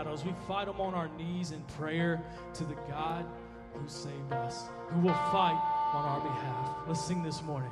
battles. We fight them on our knees in prayer to the God who saved us, who will fight on our behalf. Let's sing this morning.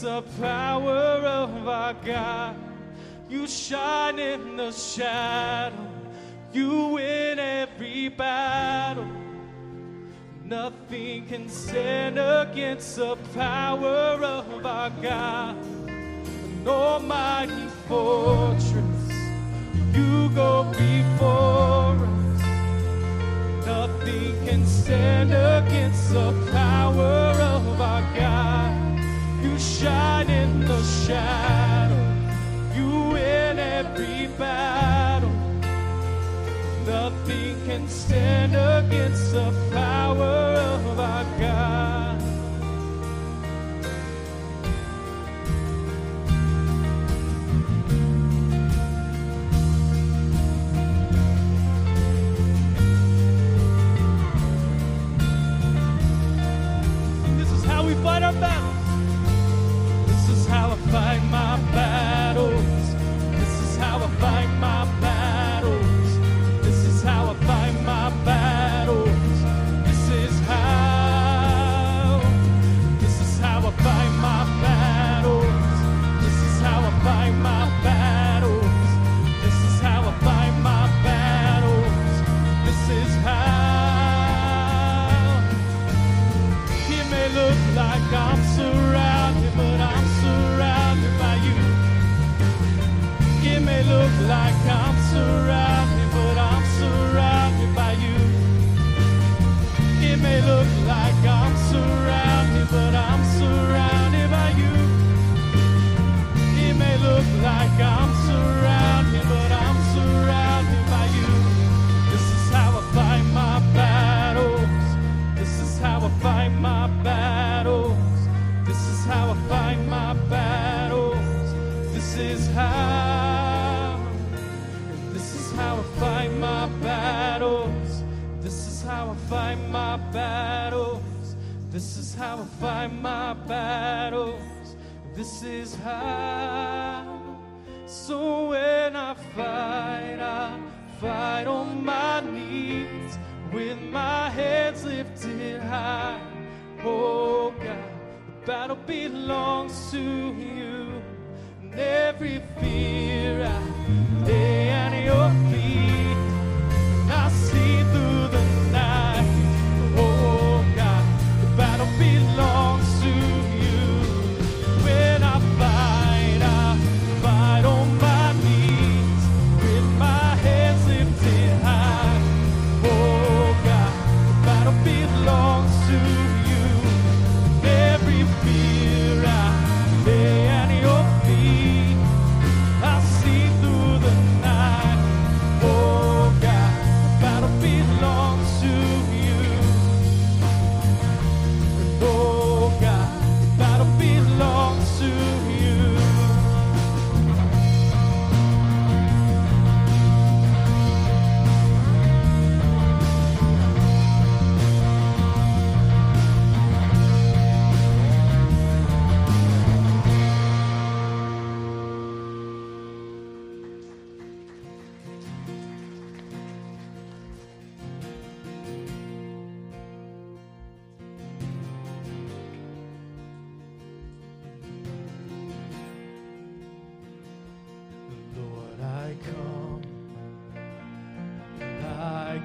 the power of our God. You shine in the shadow. You win every battle. Nothing can stand against the power of our God, an almighty fortress. stand against the power of our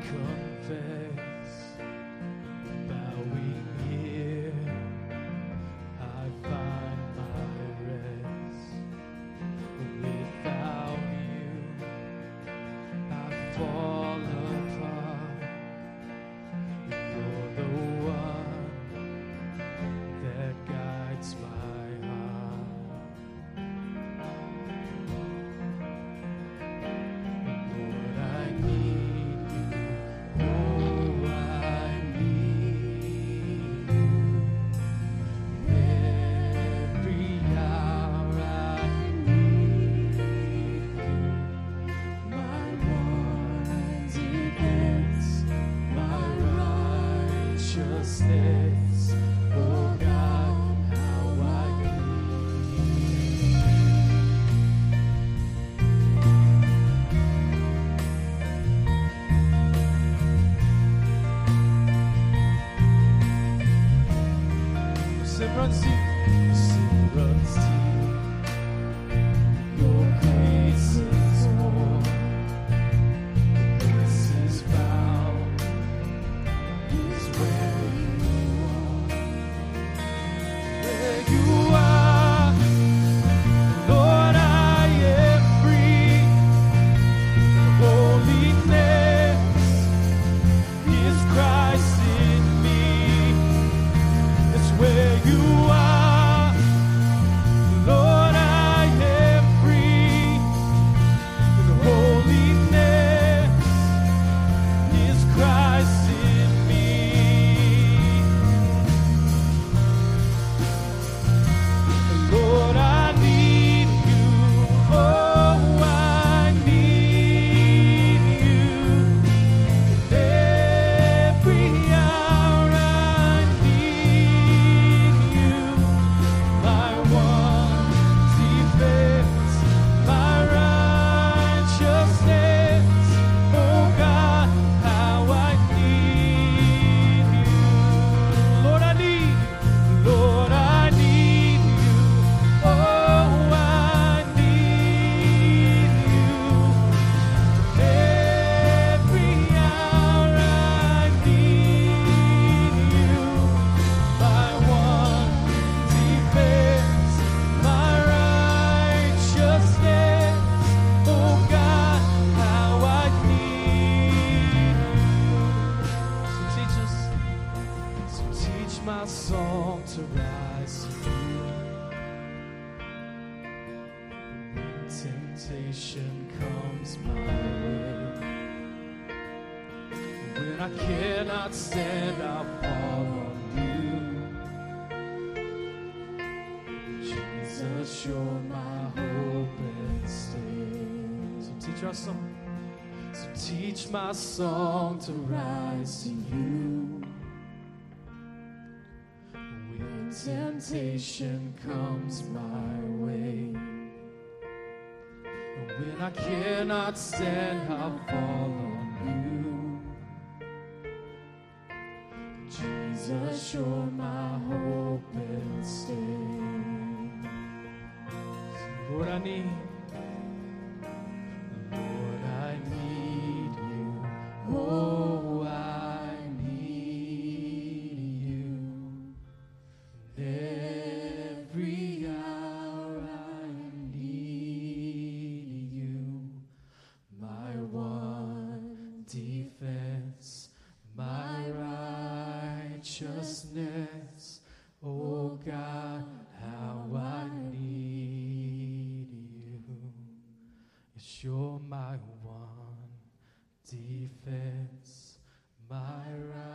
confess, song to rise to you. When temptation comes my way, when I cannot stand, I'll fall on you. Jesus, you're my hope and stay. What I need. Oh. I ride.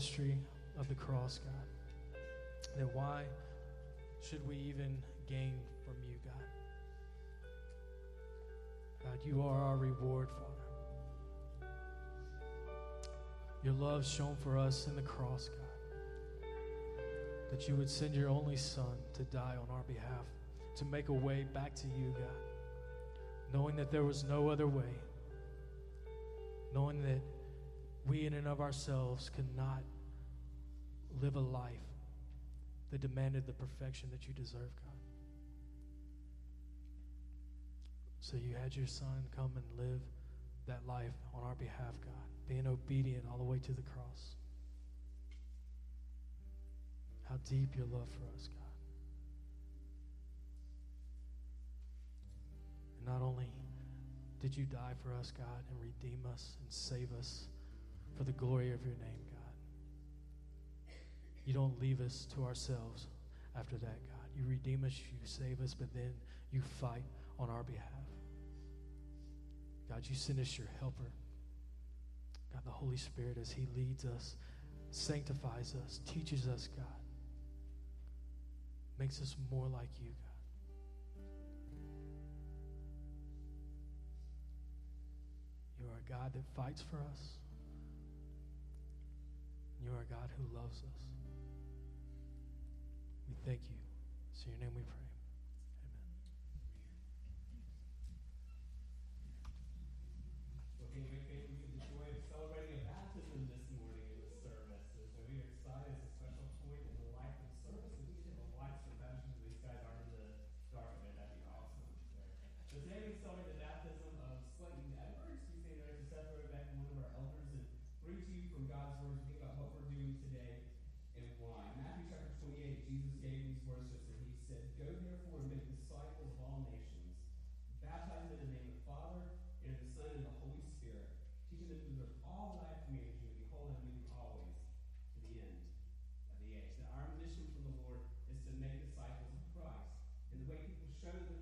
Mystery of the cross, God. Then why should we even gain from you, God? God, you are our reward, Father. Your love shown for us in the cross, God. That you would send your only Son to die on our behalf, to make a way back to you, God. Knowing that there was no other way. Knowing that we, in and of ourselves, could not live a life that demanded the perfection that you deserve, God. So you had your son come and live that life on our behalf, God, being obedient all the way to the cross. How deep your love for us, God. And not only did you die for us, God, and redeem us and save us for the glory of your name. You don't leave us to ourselves after that, God. You redeem us, you save us, but then you fight on our behalf. God, you send us your helper. God, the Holy Spirit, as He leads us, sanctifies us, teaches us, God, makes us more like you, God. You are a God that fights for us. You are a God who loves us. We thank you. It's in your name we pray.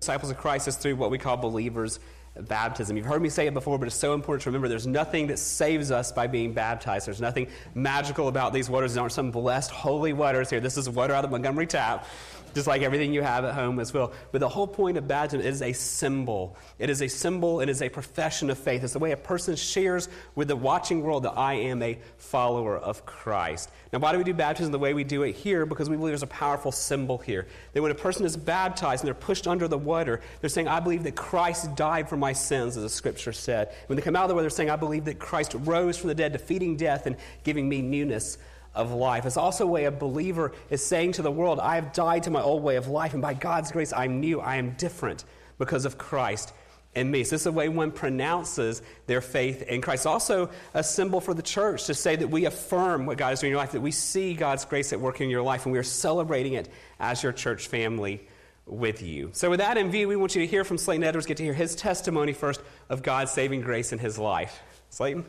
Disciples of Christ is through what we call believers' baptism. You've heard me say it before, but it's so important to remember there's nothing that saves us by being baptized. There's nothing magical about these waters. There aren't some blessed holy waters here. This is water out of Montgomery tap just like everything you have at home as well. But the whole point of baptism is a symbol. It is a symbol, it is a profession of faith. It's the way a person shares with the watching world that I am a follower of Christ. Now, why do we do baptism the way we do it here? Because we believe there's a powerful symbol here. That when a person is baptized and they're pushed under the water, they're saying, I believe that Christ died for my sins, as the scripture said. When they come out of the water, they're saying, I believe that Christ rose from the dead, defeating death and giving me newness of life. It's also a way a believer is saying to the world, I have died to my old way of life, and by God's grace, I'm new, I am different because of Christ in me. So this is a way one pronounces their faith in Christ. Also a symbol for the church to say that we affirm what God is doing in your life, that we see God's grace at work in your life, and we are celebrating it as your church family with you. So with that in view, we want you to hear from Slayton Edwards, get to hear his testimony first of God's saving grace in his life. Slayton?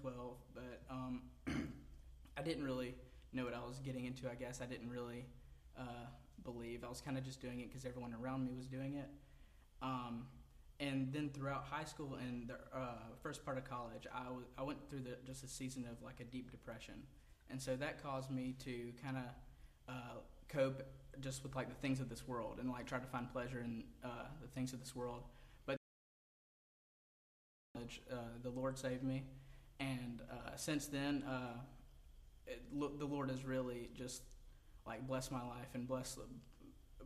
12, but um, I didn't really know what I was getting into. I guess I didn't really uh, believe. I was kind of just doing it because everyone around me was doing it. Um, and then throughout high school and the uh, first part of college, I, w- I went through the, just a season of like a deep depression, and so that caused me to kind of uh, cope just with like the things of this world and like try to find pleasure in uh, the things of this world. But uh, the Lord saved me, and uh, since then, uh, it, lo- the Lord has really just like blessed my life and blessed,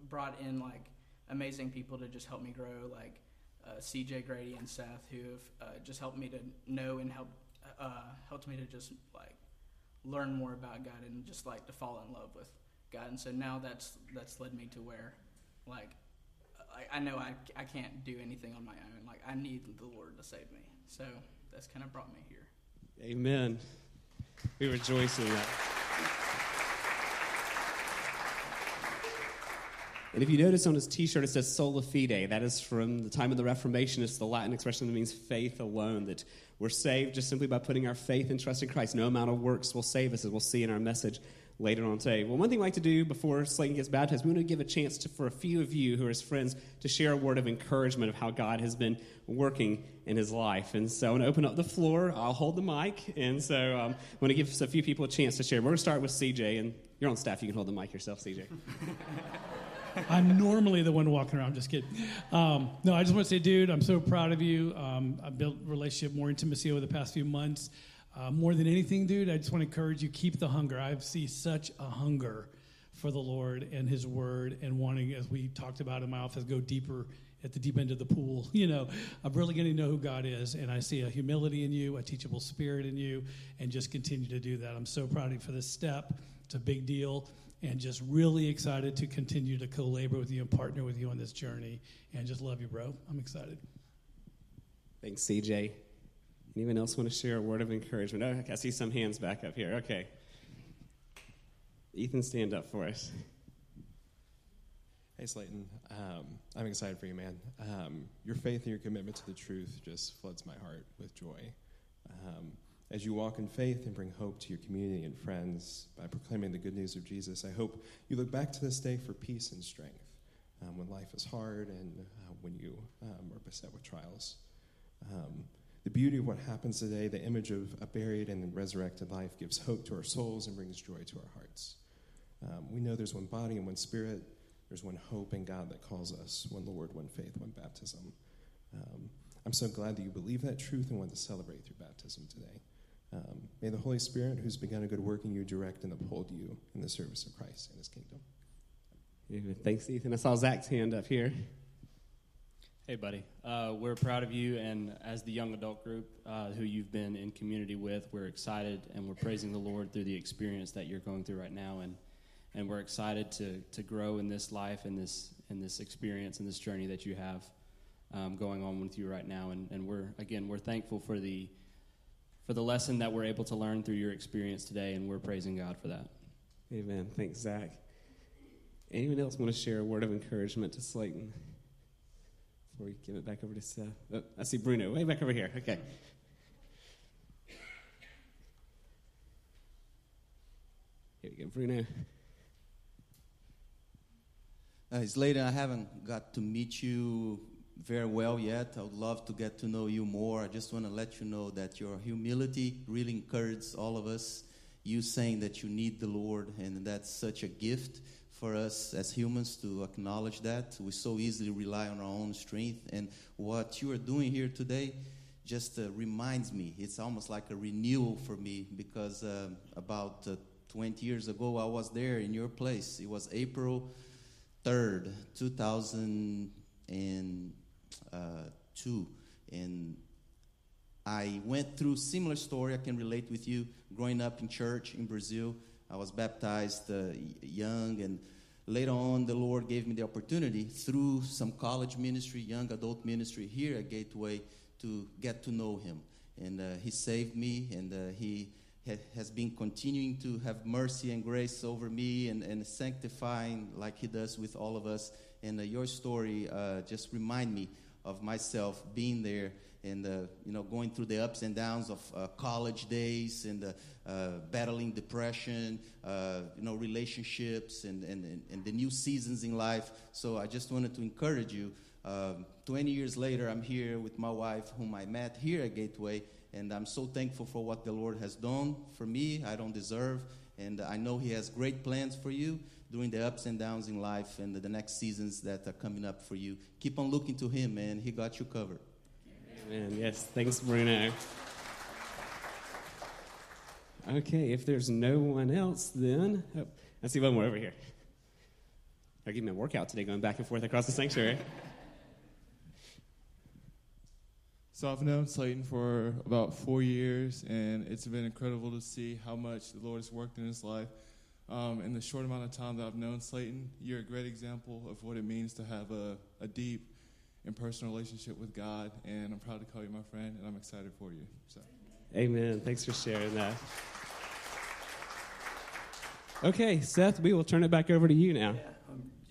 brought in like amazing people to just help me grow, like uh, CJ Grady and Seth, who have just helped me to know and help uh, helped me to just like learn more about God and just like to fall in love with God. And so now that's that's led me to where like I, I know I, I can't do anything on my own. Like I need the Lord to save me. So that's kind of brought me here. Amen. We rejoice in that. And if you notice on his t shirt, it says sola fide. That is from the time of the Reformation. It's the Latin expression that means faith alone, that we're saved just simply by putting our faith and trust in Christ. No amount of works will save us, as we'll see in our message later on today. Well, one thing we like to do before Slayton gets baptized, we want to give a chance to, for a few of you who are his friends to share a word of encouragement of how God has been working in his life. And so I want to open up the floor. I'll hold the mic. And so um, I want to give a few people a chance to share. We're going to start with CJ. And you're on staff. You can hold the mic yourself, CJ. I'm normally the one walking around. Just kidding. Um, no, I just want to say, dude, I'm so proud of you. Um, I've built relationship, more intimacy over the past few months. Uh, more than anything, dude, I just want to encourage you keep the hunger. I see such a hunger for the Lord and His Word, and wanting, as we talked about in my office, go deeper at the deep end of the pool. You know, I'm really getting to know who God is, and I see a humility in you, a teachable spirit in you, and just continue to do that. I'm so proud of you for this step. It's a big deal and just really excited to continue to co-labor with you and partner with you on this journey. And just love you bro. I'm excited. Thanks cj anyone else want to share a word of encouragement? Oh, i see some hands back up here. Okay. Ethan stand up for us. Hey slayton. Um, i'm excited for you man. Um, your faith and your commitment to the truth just floods my heart with joy. Um, as you walk in faith and bring hope to your community and friends by proclaiming the good news of Jesus, I hope you look back to this day for peace and strength um, when life is hard and uh, when you um, are beset with trials. Um, the beauty of what happens today, the image of a buried and resurrected life, gives hope to our souls and brings joy to our hearts. Um, we know there's one body and one spirit. There's one hope in God that calls us, one Lord, one faith, one baptism. Um, I'm so glad that you believe that truth and want to celebrate through baptism today. Um, may the Holy Spirit, who's begun a good work in you, direct and uphold you in the service of Christ and his kingdom. Thanks, Ethan. I saw Zach's hand up here. Hey, buddy. Uh, we're proud of you, and as the young adult group uh, who you've been in community with, we're excited and we're praising the Lord through the experience that you're going through right now, and and we're excited to to grow in this life and this in this experience and this journey that you have um, going on with you right now, and and we're again we're thankful for the for the lesson that we're able to learn through your experience today, and we're praising God for that. Amen. Thanks, Zach. Anyone else want to share a word of encouragement to Slayton before we give it back over to Seth? Oh, I see Bruno way back over here. Okay. Here we go, Bruno. Uh, Slayton, I haven't got to meet you very well yet. I would love to get to know you more. I just want to let you know that your humility really encourages all of us. You saying that you need the Lord, and that's such a gift for us as humans to acknowledge that. We so easily rely on our own strength, and what you are doing here today just uh, reminds me. It's almost like a renewal for me because uh, about uh, 20 years ago, I was there in your place. It was April 3rd, 2000 and two, and I went through similar story. I can relate with you. Growing up in church in Brazil, I was baptized uh, young, and later on, the Lord gave me the opportunity through some college ministry, young adult ministry here at Gateway, to get to know Him. And uh, He saved me, and uh, He has been continuing to have mercy and grace over me and, and sanctifying like He does with all of us. And uh, your story uh, just remind me of myself being there and uh, you know going through the ups and downs of uh, college days and uh, battling depression, uh, you know relationships and, and, and the new seasons in life. So I just wanted to encourage you. Um, 20 years later, I'm here with my wife, whom I met here at Gateway, and I'm so thankful for what the Lord has done for me. I don't deserve, and I know He has great plans for you during the ups and downs in life and the next seasons that are coming up for you. Keep on looking to Him, man. He got you covered. Amen. Yes. Thanks, Bruno. Okay, if there's no one else, then oh, I see one more over here. I getting my workout today, going back and forth across the sanctuary. So I've known Slayton for about four years, and it's been incredible to see how much the Lord has worked in his life. Um, in the short amount of time that I've known Slayton, you're a great example of what it means to have a, a deep and personal relationship with God, and I'm proud to call you my friend, and I'm excited for you. So. Amen. Thanks for sharing that. Okay, Seth, we will turn it back over to you now. Yeah,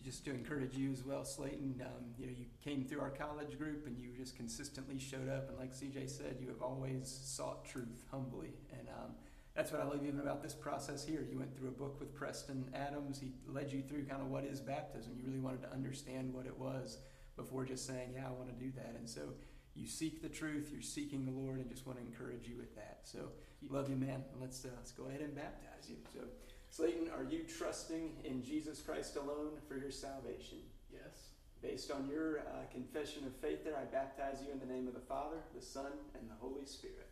just to encourage you as well, Slayton. Um, you know, you came through our college group, and you just consistently showed up. And like CJ said, you have always sought truth humbly. And um, that's what I love even about this process here. You went through a book with Preston Adams. He led you through kind of what is baptism. You really wanted to understand what it was before just saying, "Yeah, I want to do that." And so you seek the truth. You're seeking the Lord, and just want to encourage you with that. So love you, man. Let's uh, let's go ahead and baptize you. So Slayton, are you trusting in Jesus Christ alone for your salvation? Yes. Based on your uh, confession of faith there, I baptize you in the name of the Father, the Son, and the Holy Spirit.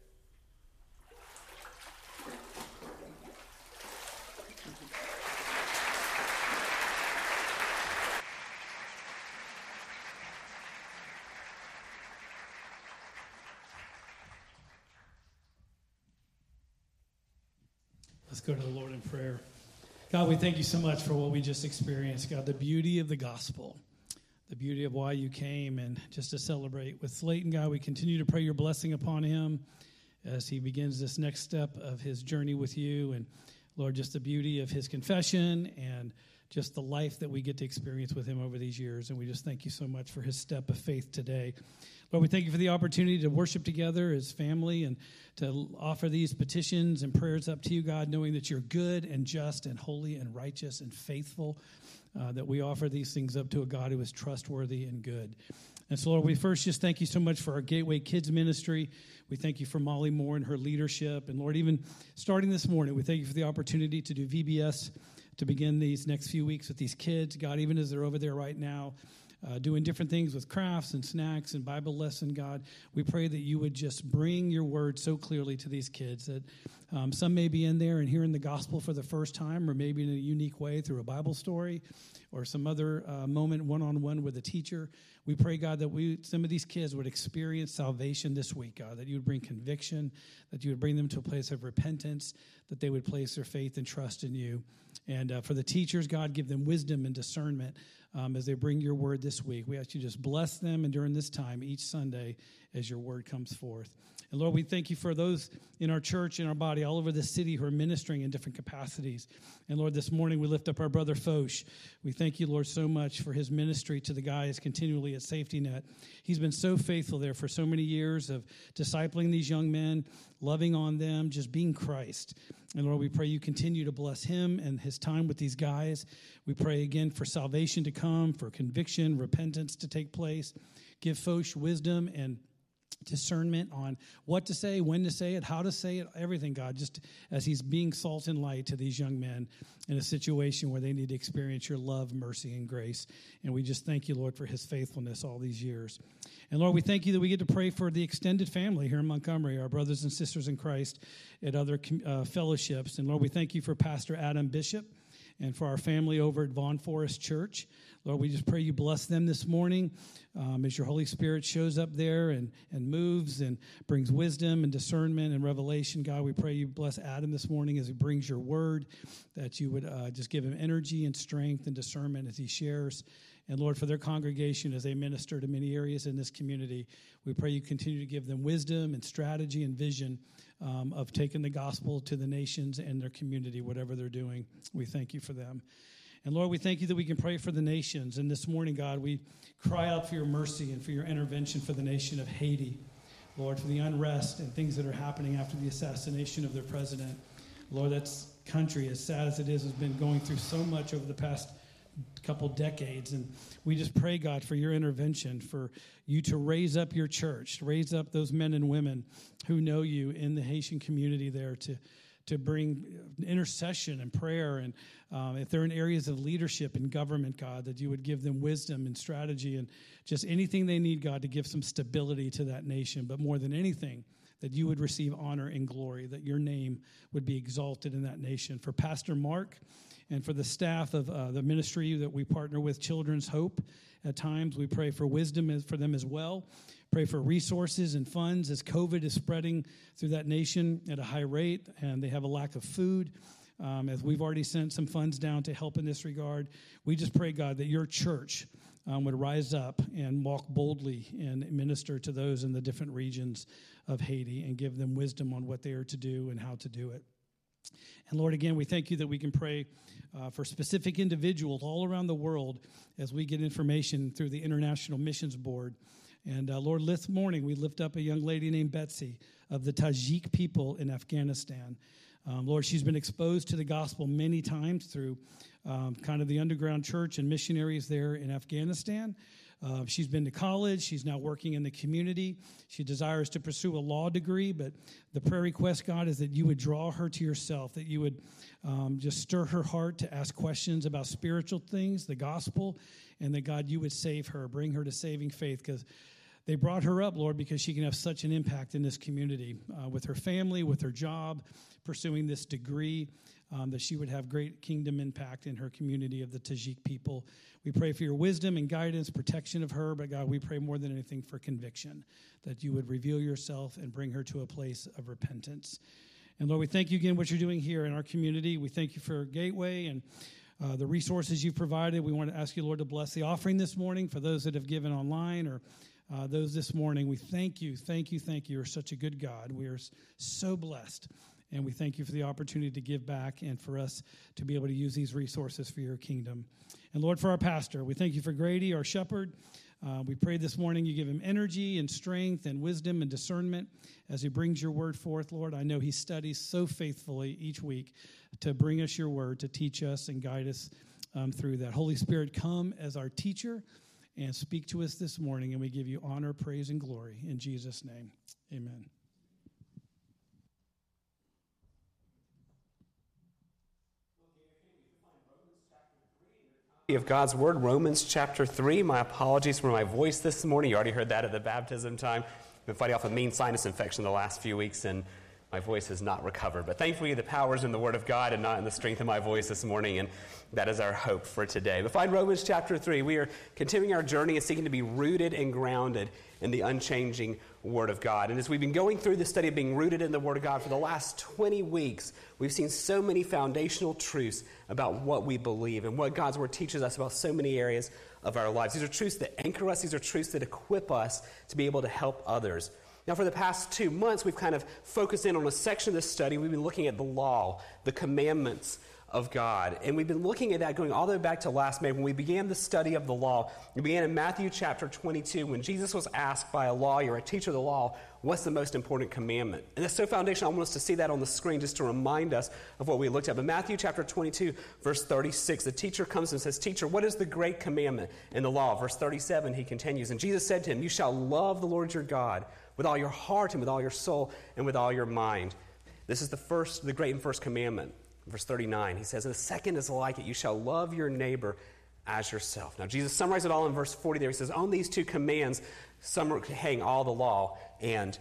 Let's go to the Lord in prayer. God, we thank you so much for what we just experienced. God, the beauty of the gospel, the beauty of why you came, and just to celebrate with Slayton, God, we continue to pray your blessing upon him as he begins this next step of his journey with you. And Lord, just the beauty of his confession and just the life that we get to experience with him over these years. And we just thank you so much for his step of faith today. Lord, we thank you for the opportunity to worship together as family and to offer these petitions and prayers up to you, God, knowing that you're good and just and holy and righteous and faithful, uh, that we offer these things up to a God who is trustworthy and good. And so, Lord, we first just thank you so much for our Gateway Kids ministry. We thank you for Molly Moore and her leadership. And Lord, even starting this morning, we thank you for the opportunity to do VBS to begin these next few weeks with these kids. God, even as they're over there right now, uh, doing different things with crafts and snacks and Bible lesson, God. We pray that you would just bring your word so clearly to these kids that um, some may be in there and hearing the gospel for the first time, or maybe in a unique way through a Bible story or some other uh, moment one on one with a teacher. We pray, God, that we some of these kids would experience salvation this week, God, that you would bring conviction, that you would bring them to a place of repentance, that they would place their faith and trust in you. And uh, for the teachers, God, give them wisdom and discernment um, as they bring your word this week. We ask you just bless them and during this time each Sunday as your word comes forth. And Lord, we thank you for those in our church, in our body, all over the city who are ministering in different capacities. And Lord, this morning we lift up our brother Foch. We thank you, Lord, so much for his ministry to the guys continually at Safety Net. He's been so faithful there for so many years of discipling these young men, loving on them, just being Christ. And Lord, we pray you continue to bless him and his time with these guys. We pray again for salvation to come, for conviction, repentance to take place. Give Foch wisdom and discernment on what to say, when to say it, how to say it, everything, God, just as He's being salt and light to these young men in a situation where they need to experience your love, mercy, and grace. And we just thank you, Lord, for His faithfulness all these years. And Lord, we thank you that we get to pray for the extended family here in Montgomery, our brothers and sisters in Christ at other uh, fellowships. And Lord, we thank you for Pastor Adam Bishop and for our family over at Vaughn Forest Church. Lord, we just pray you bless them this morning um, as your Holy Spirit shows up there and, and moves and brings wisdom and discernment and revelation. God, we pray you bless Adam this morning as he brings your word, that you would uh, just give him energy and strength and discernment as he shares. And Lord, for their congregation as they minister to many areas in this community, we pray you continue to give them wisdom and strategy and vision um, of taking the gospel to the nations and their community, whatever they're doing. We thank you for them. And Lord, we thank you that we can pray for the nations. And this morning, God, we cry out for your mercy and for your intervention for the nation of Haiti. Lord, for the unrest and things that are happening after the assassination of their president. Lord, that country, as sad as it is, has been going through so much over the past couple decades. And we just pray, God, for your intervention, for you to raise up your church, raise up those men and women who know you in the Haitian community there to, to bring intercession and prayer. And um, if they're in areas of leadership and government, God, that you would give them wisdom and strategy and just anything they need, God, to give some stability to that nation. But more than anything, that you would receive honor and glory, that your name would be exalted in that nation. For Pastor Mark, and for the staff of uh, the ministry that we partner with, Children's Hope, at times we pray for wisdom for them as well. Pray for resources and funds as COVID is spreading through that nation at a high rate and they have a lack of food. Um, as we've already sent some funds down to help in this regard, we just pray, God, that your church um, would rise up and walk boldly and minister to those in the different regions of Haiti and give them wisdom on what they are to do and how to do it. And Lord, again, we thank you that we can pray uh, for specific individuals all around the world as we get information through the International Missions Board. And uh, Lord, this morning we lift up a young lady named Betsy of the Tajik people in Afghanistan. Um, Lord, she's been exposed to the gospel many times through um, kind of the underground church and missionaries there in Afghanistan. Uh, she's been to college. She's now working in the community. She desires to pursue a law degree, but the prayer request, God, is that you would draw her to yourself, that you would um, just stir her heart to ask questions about spiritual things, the gospel, and that, God, you would save her, bring her to saving faith, because they brought her up, Lord, because she can have such an impact in this community uh, with her family, with her job, pursuing this degree, um, that she would have great kingdom impact in her community of the Tajik people. We pray for your wisdom and guidance, protection of her, but God, we pray more than anything for conviction, that you would reveal yourself and bring her to a place of repentance. And Lord, we thank you again what you're doing here in our community. We thank you for Gateway and uh, the resources you've provided. We want to ask you, Lord, to bless the offering this morning for those that have given online or uh, those this morning. We thank you, thank you, thank you. You're such a good God. We are so blessed. And we thank you for the opportunity to give back and for us to be able to use these resources for your kingdom. And Lord, for our pastor, we thank you for Grady, our shepherd. Uh, we pray this morning you give him energy and strength and wisdom and discernment as he brings your word forth, Lord. I know he studies so faithfully each week to bring us your word, to teach us and guide us um, through that. Holy Spirit, come as our teacher and speak to us this morning, and we give you honor, praise, and glory. In Jesus' name, amen. of God's Word, Romans chapter 3. My apologies for my voice this morning. You already heard that at the baptism time. I've been fighting off a mean sinus infection the last few weeks, and my voice has not recovered. But thankfully, the power is in the Word of God and not in the strength of my voice this morning, and that is our hope for today. But find Romans chapter 3. We are continuing our journey and seeking to be rooted and grounded in the unchanging Word of God. And as we've been going through the study of being rooted in the Word of God for the last 20 weeks, we've seen so many foundational truths about what we believe and what God's Word teaches us about so many areas of our lives. These are truths that anchor us, these are truths that equip us to be able to help others. Now, for the past two months, we've kind of focused in on a section of this study. We've been looking at the law, the commandments of God. And we've been looking at that going all the way back to last May when we began the study of the law. We began in Matthew chapter 22 when Jesus was asked by a lawyer, a teacher of the law, what's the most important commandment? And that's so foundational. I want us to see that on the screen just to remind us of what we looked at. But Matthew chapter 22, verse 36, the teacher comes and says, Teacher, what is the great commandment in the law? Verse 37, he continues, And Jesus said to him, You shall love the Lord your God with all your heart and with all your soul and with all your mind. This is the first, the great and first commandment. Verse 39, he says, And the second is like it you shall love your neighbor as yourself. Now, Jesus summarizes it all in verse 40 there. He says, On these two commands hang all the law and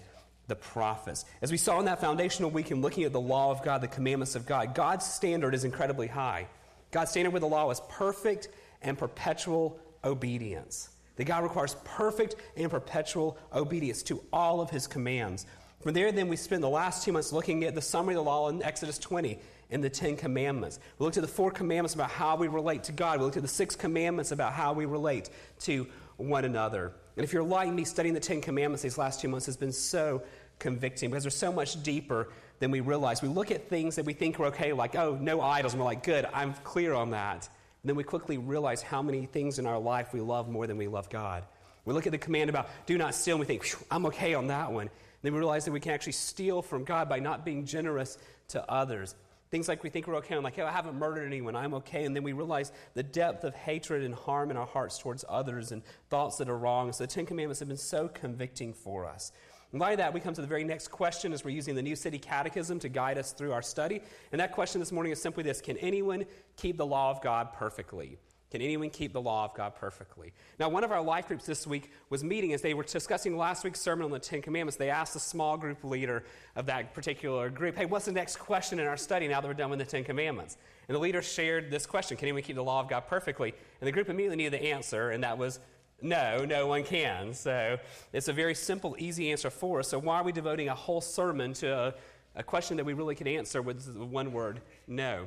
the prophets. As we saw in that foundational week in looking at the law of God, the commandments of God, God's standard is incredibly high. God's standard with the law is perfect and perpetual obedience. That God requires perfect and perpetual obedience to all of his commands. From there, then, we spent the last two months looking at the summary of the law in Exodus 20 and the Ten Commandments. We looked at the four commandments about how we relate to God. We looked at the six commandments about how we relate to one another. And if you're like me, studying the Ten Commandments these last two months has been so convicting because they're so much deeper than we realize. We look at things that we think are okay, like, oh, no idols, and we're like, good, I'm clear on that. And then we quickly realize how many things in our life we love more than we love God. We look at the command about do not steal, and we think, I'm okay on that one. And then we realize that we can actually steal from God by not being generous to others. Things like we think we're okay, I'm like, hey, I haven't murdered anyone, I'm okay. And then we realize the depth of hatred and harm in our hearts towards others and thoughts that are wrong. So the Ten Commandments have been so convicting for us. And by that, we come to the very next question as we're using the New City Catechism to guide us through our study. And that question this morning is simply this Can anyone keep the law of God perfectly? Can anyone keep the law of God perfectly? Now, one of our life groups this week was meeting as they were discussing last week's sermon on the Ten Commandments. They asked the small group leader of that particular group, Hey, what's the next question in our study now that we're done with the Ten Commandments? And the leader shared this question Can anyone keep the law of God perfectly? And the group immediately knew the answer, and that was no, no one can. So it's a very simple, easy answer for us. So why are we devoting a whole sermon to a, a question that we really could answer with one word no?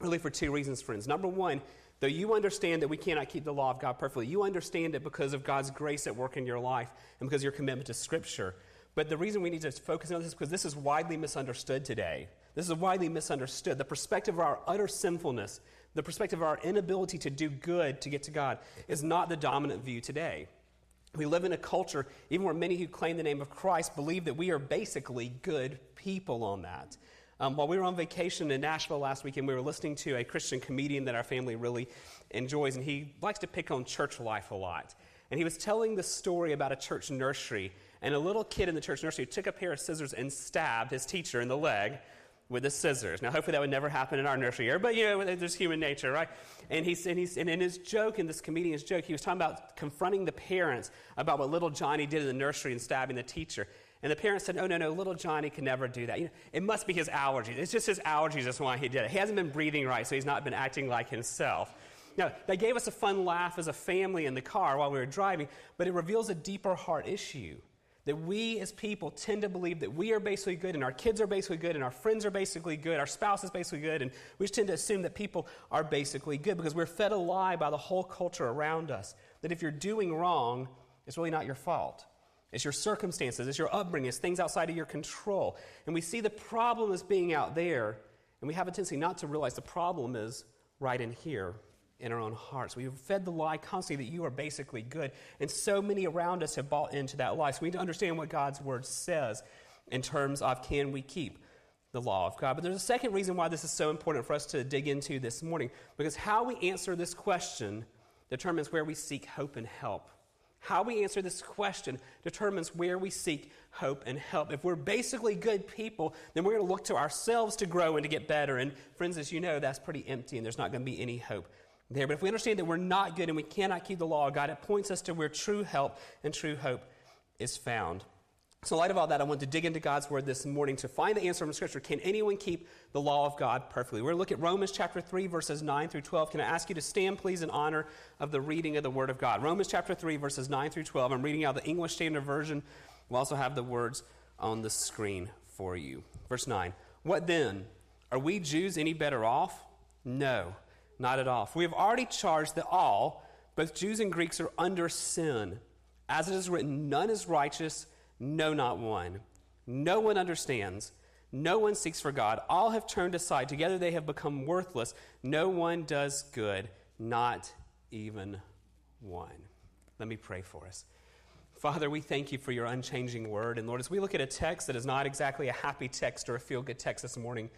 Really, for two reasons, friends. Number one, Though you understand that we cannot keep the law of God perfectly, you understand it because of God's grace at work in your life and because of your commitment to Scripture. But the reason we need to focus on this is because this is widely misunderstood today. This is widely misunderstood. The perspective of our utter sinfulness, the perspective of our inability to do good to get to God, is not the dominant view today. We live in a culture, even where many who claim the name of Christ believe that we are basically good people on that. Um, while we were on vacation in Nashville last weekend, we were listening to a Christian comedian that our family really enjoys, and he likes to pick on church life a lot. And he was telling the story about a church nursery, and a little kid in the church nursery took a pair of scissors and stabbed his teacher in the leg with the scissors. Now, hopefully, that would never happen in our nursery here, but you know, there's human nature, right? And, he's, and, he's, and in his joke, in this comedian's joke, he was talking about confronting the parents about what little Johnny did in the nursery and stabbing the teacher. And the parents said, Oh, no, no, little Johnny can never do that. You know, it must be his allergies. It's just his allergies, that's why he did it. He hasn't been breathing right, so he's not been acting like himself. Now, they gave us a fun laugh as a family in the car while we were driving, but it reveals a deeper heart issue. That we as people tend to believe that we are basically good, and our kids are basically good, and our friends are basically good, our spouse is basically good, and we just tend to assume that people are basically good because we're fed a lie by the whole culture around us. That if you're doing wrong, it's really not your fault. It's your circumstances, it's your upbringing, it's things outside of your control. And we see the problem as being out there, and we have a tendency not to realize the problem is right in here in our own hearts. We've fed the lie constantly that you are basically good, and so many around us have bought into that lie. So we need to understand what God's word says in terms of can we keep the law of God. But there's a second reason why this is so important for us to dig into this morning, because how we answer this question determines where we seek hope and help. How we answer this question determines where we seek hope and help. If we're basically good people, then we're going to look to ourselves to grow and to get better. And friends, as you know, that's pretty empty and there's not going to be any hope there. But if we understand that we're not good and we cannot keep the law of God, it points us to where true help and true hope is found. So, in light of all that, I want to dig into God's word this morning to find the answer from Scripture. Can anyone keep the law of God perfectly? We're going to look at Romans chapter 3, verses 9 through 12. Can I ask you to stand, please, in honor of the reading of the word of God? Romans chapter 3, verses 9 through 12. I'm reading out the English Standard Version. We'll also have the words on the screen for you. Verse 9 What then? Are we Jews any better off? No, not at all. For we have already charged that all, both Jews and Greeks, are under sin. As it is written, none is righteous no, not one. No one understands. No one seeks for God. All have turned aside. Together they have become worthless. No one does good, not even one. Let me pray for us. Father, we thank you for your unchanging word. And Lord, as we look at a text that is not exactly a happy text or a feel good text this morning,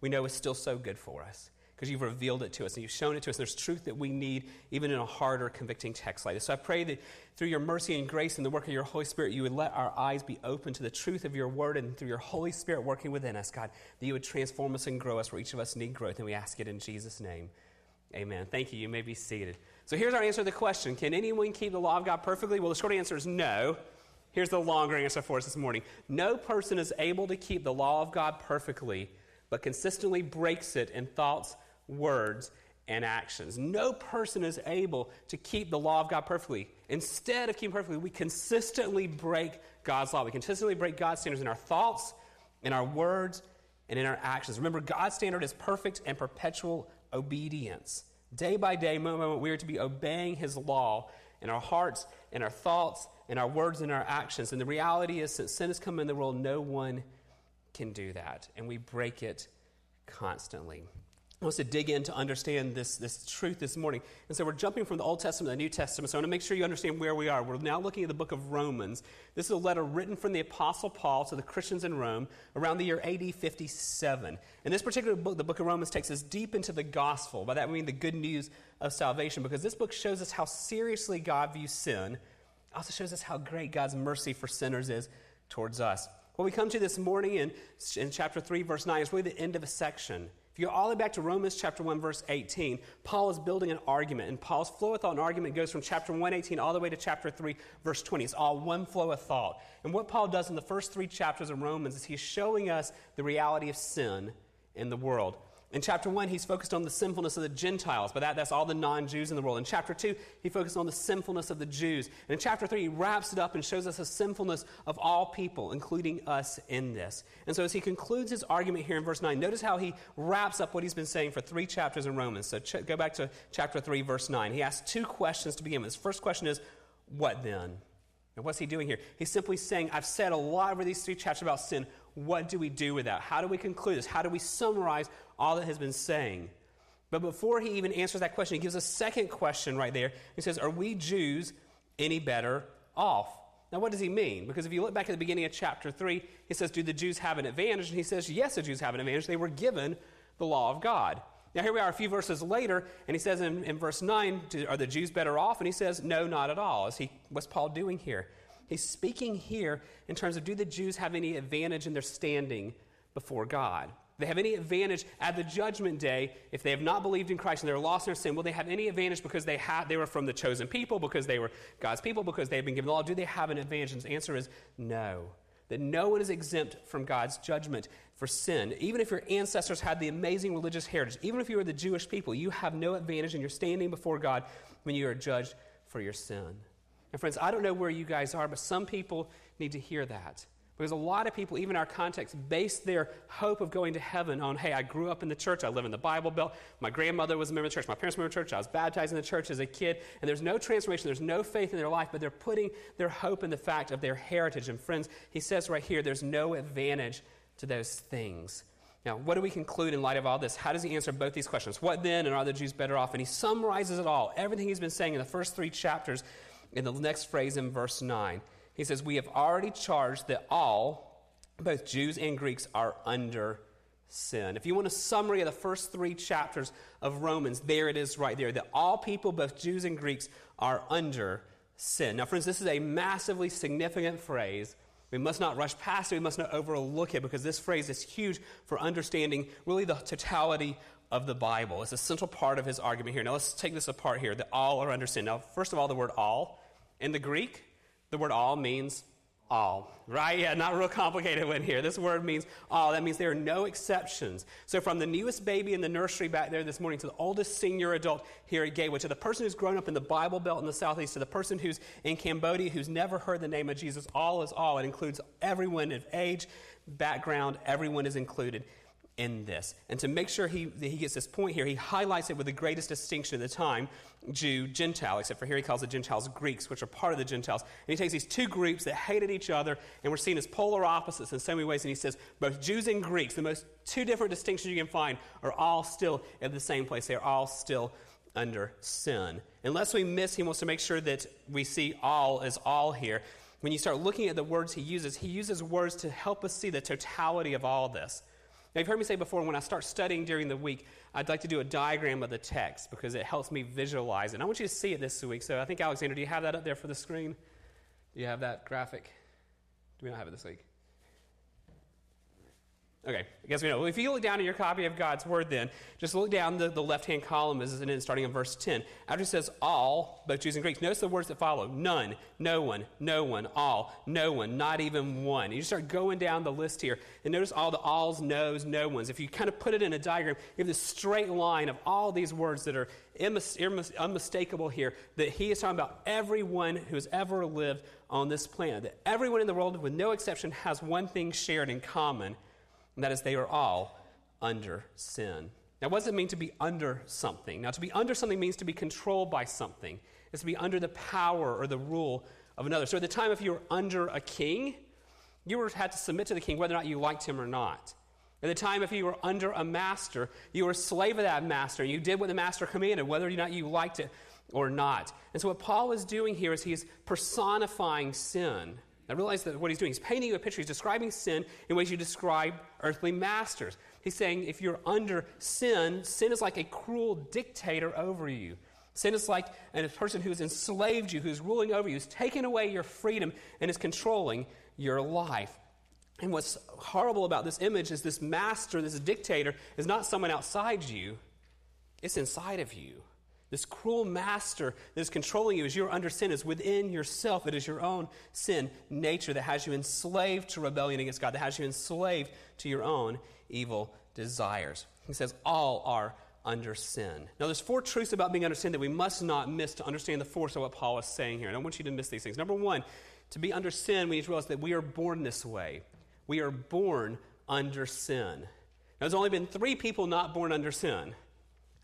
we know it's still so good for us because you've revealed it to us and you've shown it to us. There's truth that we need even in a harder, convicting text like this. So I pray that through your mercy and grace and the work of your Holy Spirit, you would let our eyes be open to the truth of your word and through your Holy Spirit working within us, God, that you would transform us and grow us where each of us need growth. And we ask it in Jesus' name. Amen. Thank you. You may be seated. So here's our answer to the question Can anyone keep the law of God perfectly? Well, the short answer is no. Here's the longer answer for us this morning. No person is able to keep the law of God perfectly, but consistently breaks it in thoughts words, and actions. No person is able to keep the law of God perfectly. Instead of keeping perfectly, we consistently break God's law. We consistently break God's standards in our thoughts, in our words, and in our actions. Remember, God's standard is perfect and perpetual obedience. Day by day, moment by moment, we are to be obeying His law in our hearts, in our thoughts, in our words, and our actions. And the reality is, since sin has come in the world, no one can do that. And we break it constantly wants to dig in to understand this, this truth this morning. And so we're jumping from the Old Testament to the New Testament. So I want to make sure you understand where we are. We're now looking at the book of Romans. This is a letter written from the Apostle Paul to the Christians in Rome around the year AD 57. And this particular book, the book of Romans, takes us deep into the gospel. By that I mean the good news of salvation, because this book shows us how seriously God views sin. It also shows us how great God's mercy for sinners is towards us. What we come to this morning in, in chapter 3, verse 9, is really the end of a section. If you go all the way back to Romans chapter 1, verse 18, Paul is building an argument. And Paul's flow of thought and argument goes from chapter 118 all the way to chapter 3, verse 20. It's all one flow of thought. And what Paul does in the first three chapters of Romans is he's showing us the reality of sin in the world. In chapter 1, he's focused on the sinfulness of the Gentiles. By that, that's all the non Jews in the world. In chapter 2, he focused on the sinfulness of the Jews. And in chapter 3, he wraps it up and shows us the sinfulness of all people, including us in this. And so, as he concludes his argument here in verse 9, notice how he wraps up what he's been saying for three chapters in Romans. So, ch- go back to chapter 3, verse 9. He asks two questions to begin with. His first question is, What then? And what's he doing here? He's simply saying, I've said a lot over these three chapters about sin. What do we do with that? How do we conclude this? How do we summarize all that has been saying? But before he even answers that question, he gives a second question right there. He says, Are we Jews any better off? Now, what does he mean? Because if you look back at the beginning of chapter 3, he says, Do the Jews have an advantage? And he says, Yes, the Jews have an advantage. They were given the law of God. Now, here we are a few verses later, and he says in, in verse 9, Are the Jews better off? And he says, No, not at all. Is he, what's Paul doing here? He's speaking here in terms of do the Jews have any advantage in their standing before God? They have any advantage at the judgment day if they have not believed in Christ and they're lost in their sin? Will they have any advantage because they, had, they were from the chosen people, because they were God's people, because they have been given the law? Do they have an advantage? And the answer is no. That no one is exempt from God's judgment for sin. Even if your ancestors had the amazing religious heritage, even if you were the Jewish people, you have no advantage in your standing before God when you are judged for your sin. And friends, I don't know where you guys are, but some people need to hear that. Because a lot of people, even our context, base their hope of going to heaven on, hey, I grew up in the church, I live in the Bible Belt, my grandmother was a member of the church, my parents were a member of the church, I was baptized in the church as a kid, and there's no transformation, there's no faith in their life, but they're putting their hope in the fact of their heritage. And friends, he says right here, there's no advantage to those things. Now, what do we conclude in light of all this? How does he answer both these questions? What then, and are the Jews better off? And he summarizes it all, everything he's been saying in the first three chapters, in the next phrase in verse 9. He says, We have already charged that all, both Jews and Greeks, are under sin. If you want a summary of the first three chapters of Romans, there it is right there that all people, both Jews and Greeks, are under sin. Now, friends, this is a massively significant phrase. We must not rush past it, we must not overlook it because this phrase is huge for understanding really the totality of the Bible. It's a central part of his argument here. Now, let's take this apart here that all are under sin. Now, first of all, the word all in the Greek the word all means all, right? Yeah, not real complicated one here. This word means all. That means there are no exceptions. So, from the newest baby in the nursery back there this morning to the oldest senior adult here at Gateway, to the person who's grown up in the Bible Belt in the Southeast, to the person who's in Cambodia who's never heard the name of Jesus, all is all. It includes everyone of age, background, everyone is included in this. And to make sure he, he gets this point here, he highlights it with the greatest distinction of the time Jew, Gentile, except for here he calls the Gentiles Greeks, which are part of the Gentiles. And he takes these two groups that hated each other and were seen as polar opposites in so many ways, and he says both Jews and Greeks, the most two different distinctions you can find, are all still at the same place. They are all still under sin. Unless we miss, he wants to make sure that we see all as all here. When you start looking at the words he uses, he uses words to help us see the totality of all this. Now, you've heard me say before, when I start studying during the week, I'd like to do a diagram of the text because it helps me visualize it. And I want you to see it this week. So I think, Alexander, do you have that up there for the screen? Do you have that graphic? Do we not have it this week? Okay, I guess we know. If you look down in your copy of God's Word, then, just look down the, the left hand column, is it, starting in verse 10. After it says all, both Jews and Greeks, notice the words that follow none, no one, no one, all, no one, not even one. You start going down the list here, and notice all the alls, no's, no ones. If you kind of put it in a diagram, you have this straight line of all these words that are unmistakable here, that he is talking about everyone who has ever lived on this planet. That everyone in the world, with no exception, has one thing shared in common and that is they are all under sin. Now, what does it mean to be under something? Now, to be under something means to be controlled by something. It's to be under the power or the rule of another. So, at the time, if you were under a king, you were, had to submit to the king whether or not you liked him or not. At the time, if you were under a master, you were a slave of that master. And you did what the master commanded, whether or not you liked it or not. And so, what Paul is doing here is he's personifying sin. Now realize that what he's doing, he's painting you a picture. He's describing sin in ways you describe earthly masters. He's saying if you're under sin, sin is like a cruel dictator over you. Sin is like a person who has enslaved you, who's ruling over you, who's taken away your freedom and is controlling your life. And what's horrible about this image is this master, this dictator, is not someone outside you, it's inside of you. This cruel master that is controlling you is you're under sin is within yourself. It is your own sin nature that has you enslaved to rebellion against God, that has you enslaved to your own evil desires. He says, all are under sin. Now, there's four truths about being under sin that we must not miss to understand the force of what Paul is saying here. And I want you to miss these things. Number one, to be under sin, we need to realize that we are born this way. We are born under sin. Now, there's only been three people not born under sin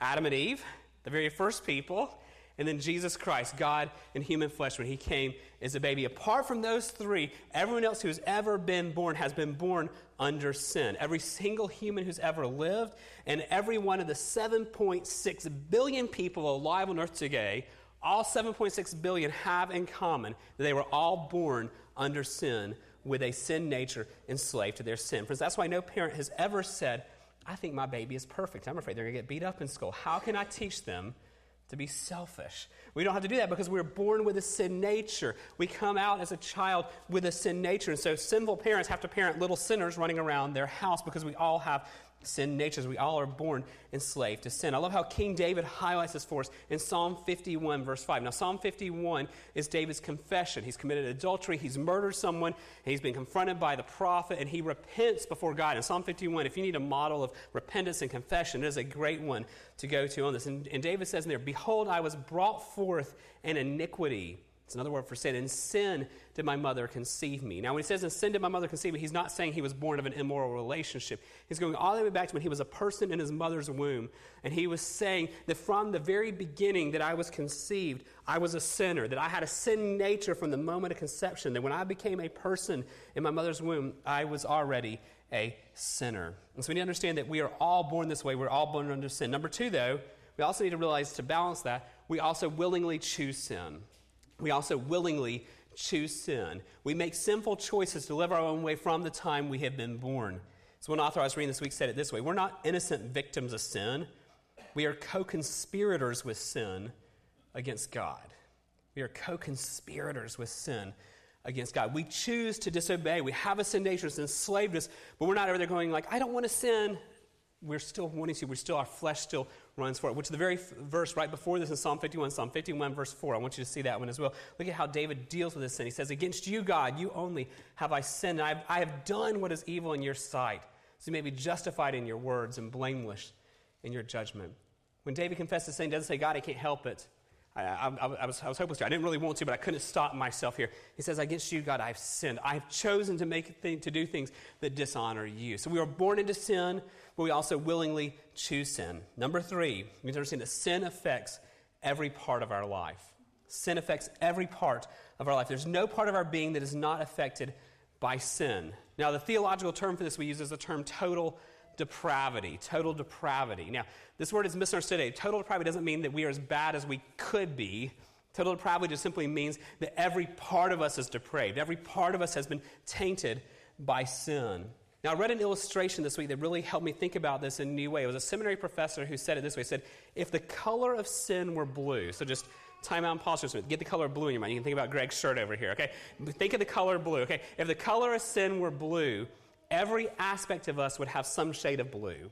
Adam and Eve the very first people, and then Jesus Christ, God in human flesh, when he came as a baby. Apart from those three, everyone else who's ever been born has been born under sin. Every single human who's ever lived, and every one of the 7.6 billion people alive on earth today all 7.6 billion have in common that they were all born under sin with a sin nature enslaved to their sin. Friends, that's why no parent has ever said, I think my baby is perfect. I'm afraid they're going to get beat up in school. How can I teach them to be selfish? We don't have to do that because we're born with a sin nature. We come out as a child with a sin nature. And so sinful parents have to parent little sinners running around their house because we all have sin natures. We all are born enslaved to sin. I love how King David highlights this for us in Psalm 51, verse 5. Now, Psalm 51 is David's confession. He's committed adultery, he's murdered someone, he's been confronted by the prophet, and he repents before God. In Psalm 51, if you need a model of repentance and confession, it is a great one to go to on this. And, and David says in there, Behold, I was brought forth in iniquity it's another word for sin. In sin did my mother conceive me. Now, when he says in sin did my mother conceive me, he's not saying he was born of an immoral relationship. He's going all the way back to when he was a person in his mother's womb. And he was saying that from the very beginning that I was conceived, I was a sinner, that I had a sin nature from the moment of conception, that when I became a person in my mother's womb, I was already a sinner. And so we need to understand that we are all born this way. We're all born under sin. Number two, though, we also need to realize to balance that, we also willingly choose sin we also willingly choose sin. We make sinful choices to live our own way from the time we have been born. So, one author I was reading this week said it this way We're not innocent victims of sin, we are co conspirators with sin against God. We are co conspirators with sin against God. We choose to disobey. We have a sin nature that's enslaved us, but we're not over there going like, I don't want to sin. We're still wanting to. We're still, our flesh still runs for it, which is the very f- verse right before this in Psalm 51, Psalm 51, verse 4. I want you to see that one as well. Look at how David deals with this sin. He says, Against you, God, you only have I sinned, and I have, I have done what is evil in your sight. So you may be justified in your words and blameless in your judgment. When David confesses sin, he doesn't say, God, I can't help it. I, I, I, was, I was hopeless. I didn't really want to, but I couldn't stop myself here. He says, Against you, God, I've sinned. I've chosen to make thing, to do things that dishonor you. So we were born into sin, but we also willingly choose sin. Number three, you need to understand that sin affects every part of our life. Sin affects every part of our life. There's no part of our being that is not affected by sin. Now, the theological term for this we use is the term total depravity. Total depravity. Now, this word is misunderstood. Total depravity doesn't mean that we are as bad as we could be. Total depravity just simply means that every part of us is depraved. Every part of us has been tainted by sin. Now, I read an illustration this week that really helped me think about this in a new way. It was a seminary professor who said it this way. He said, if the color of sin were blue, so just time out and pause for a minute. Get the color blue in your mind. You can think about Greg's shirt over here, okay? Think of the color blue, okay? If the color of sin were blue, every aspect of us would have some shade of blue.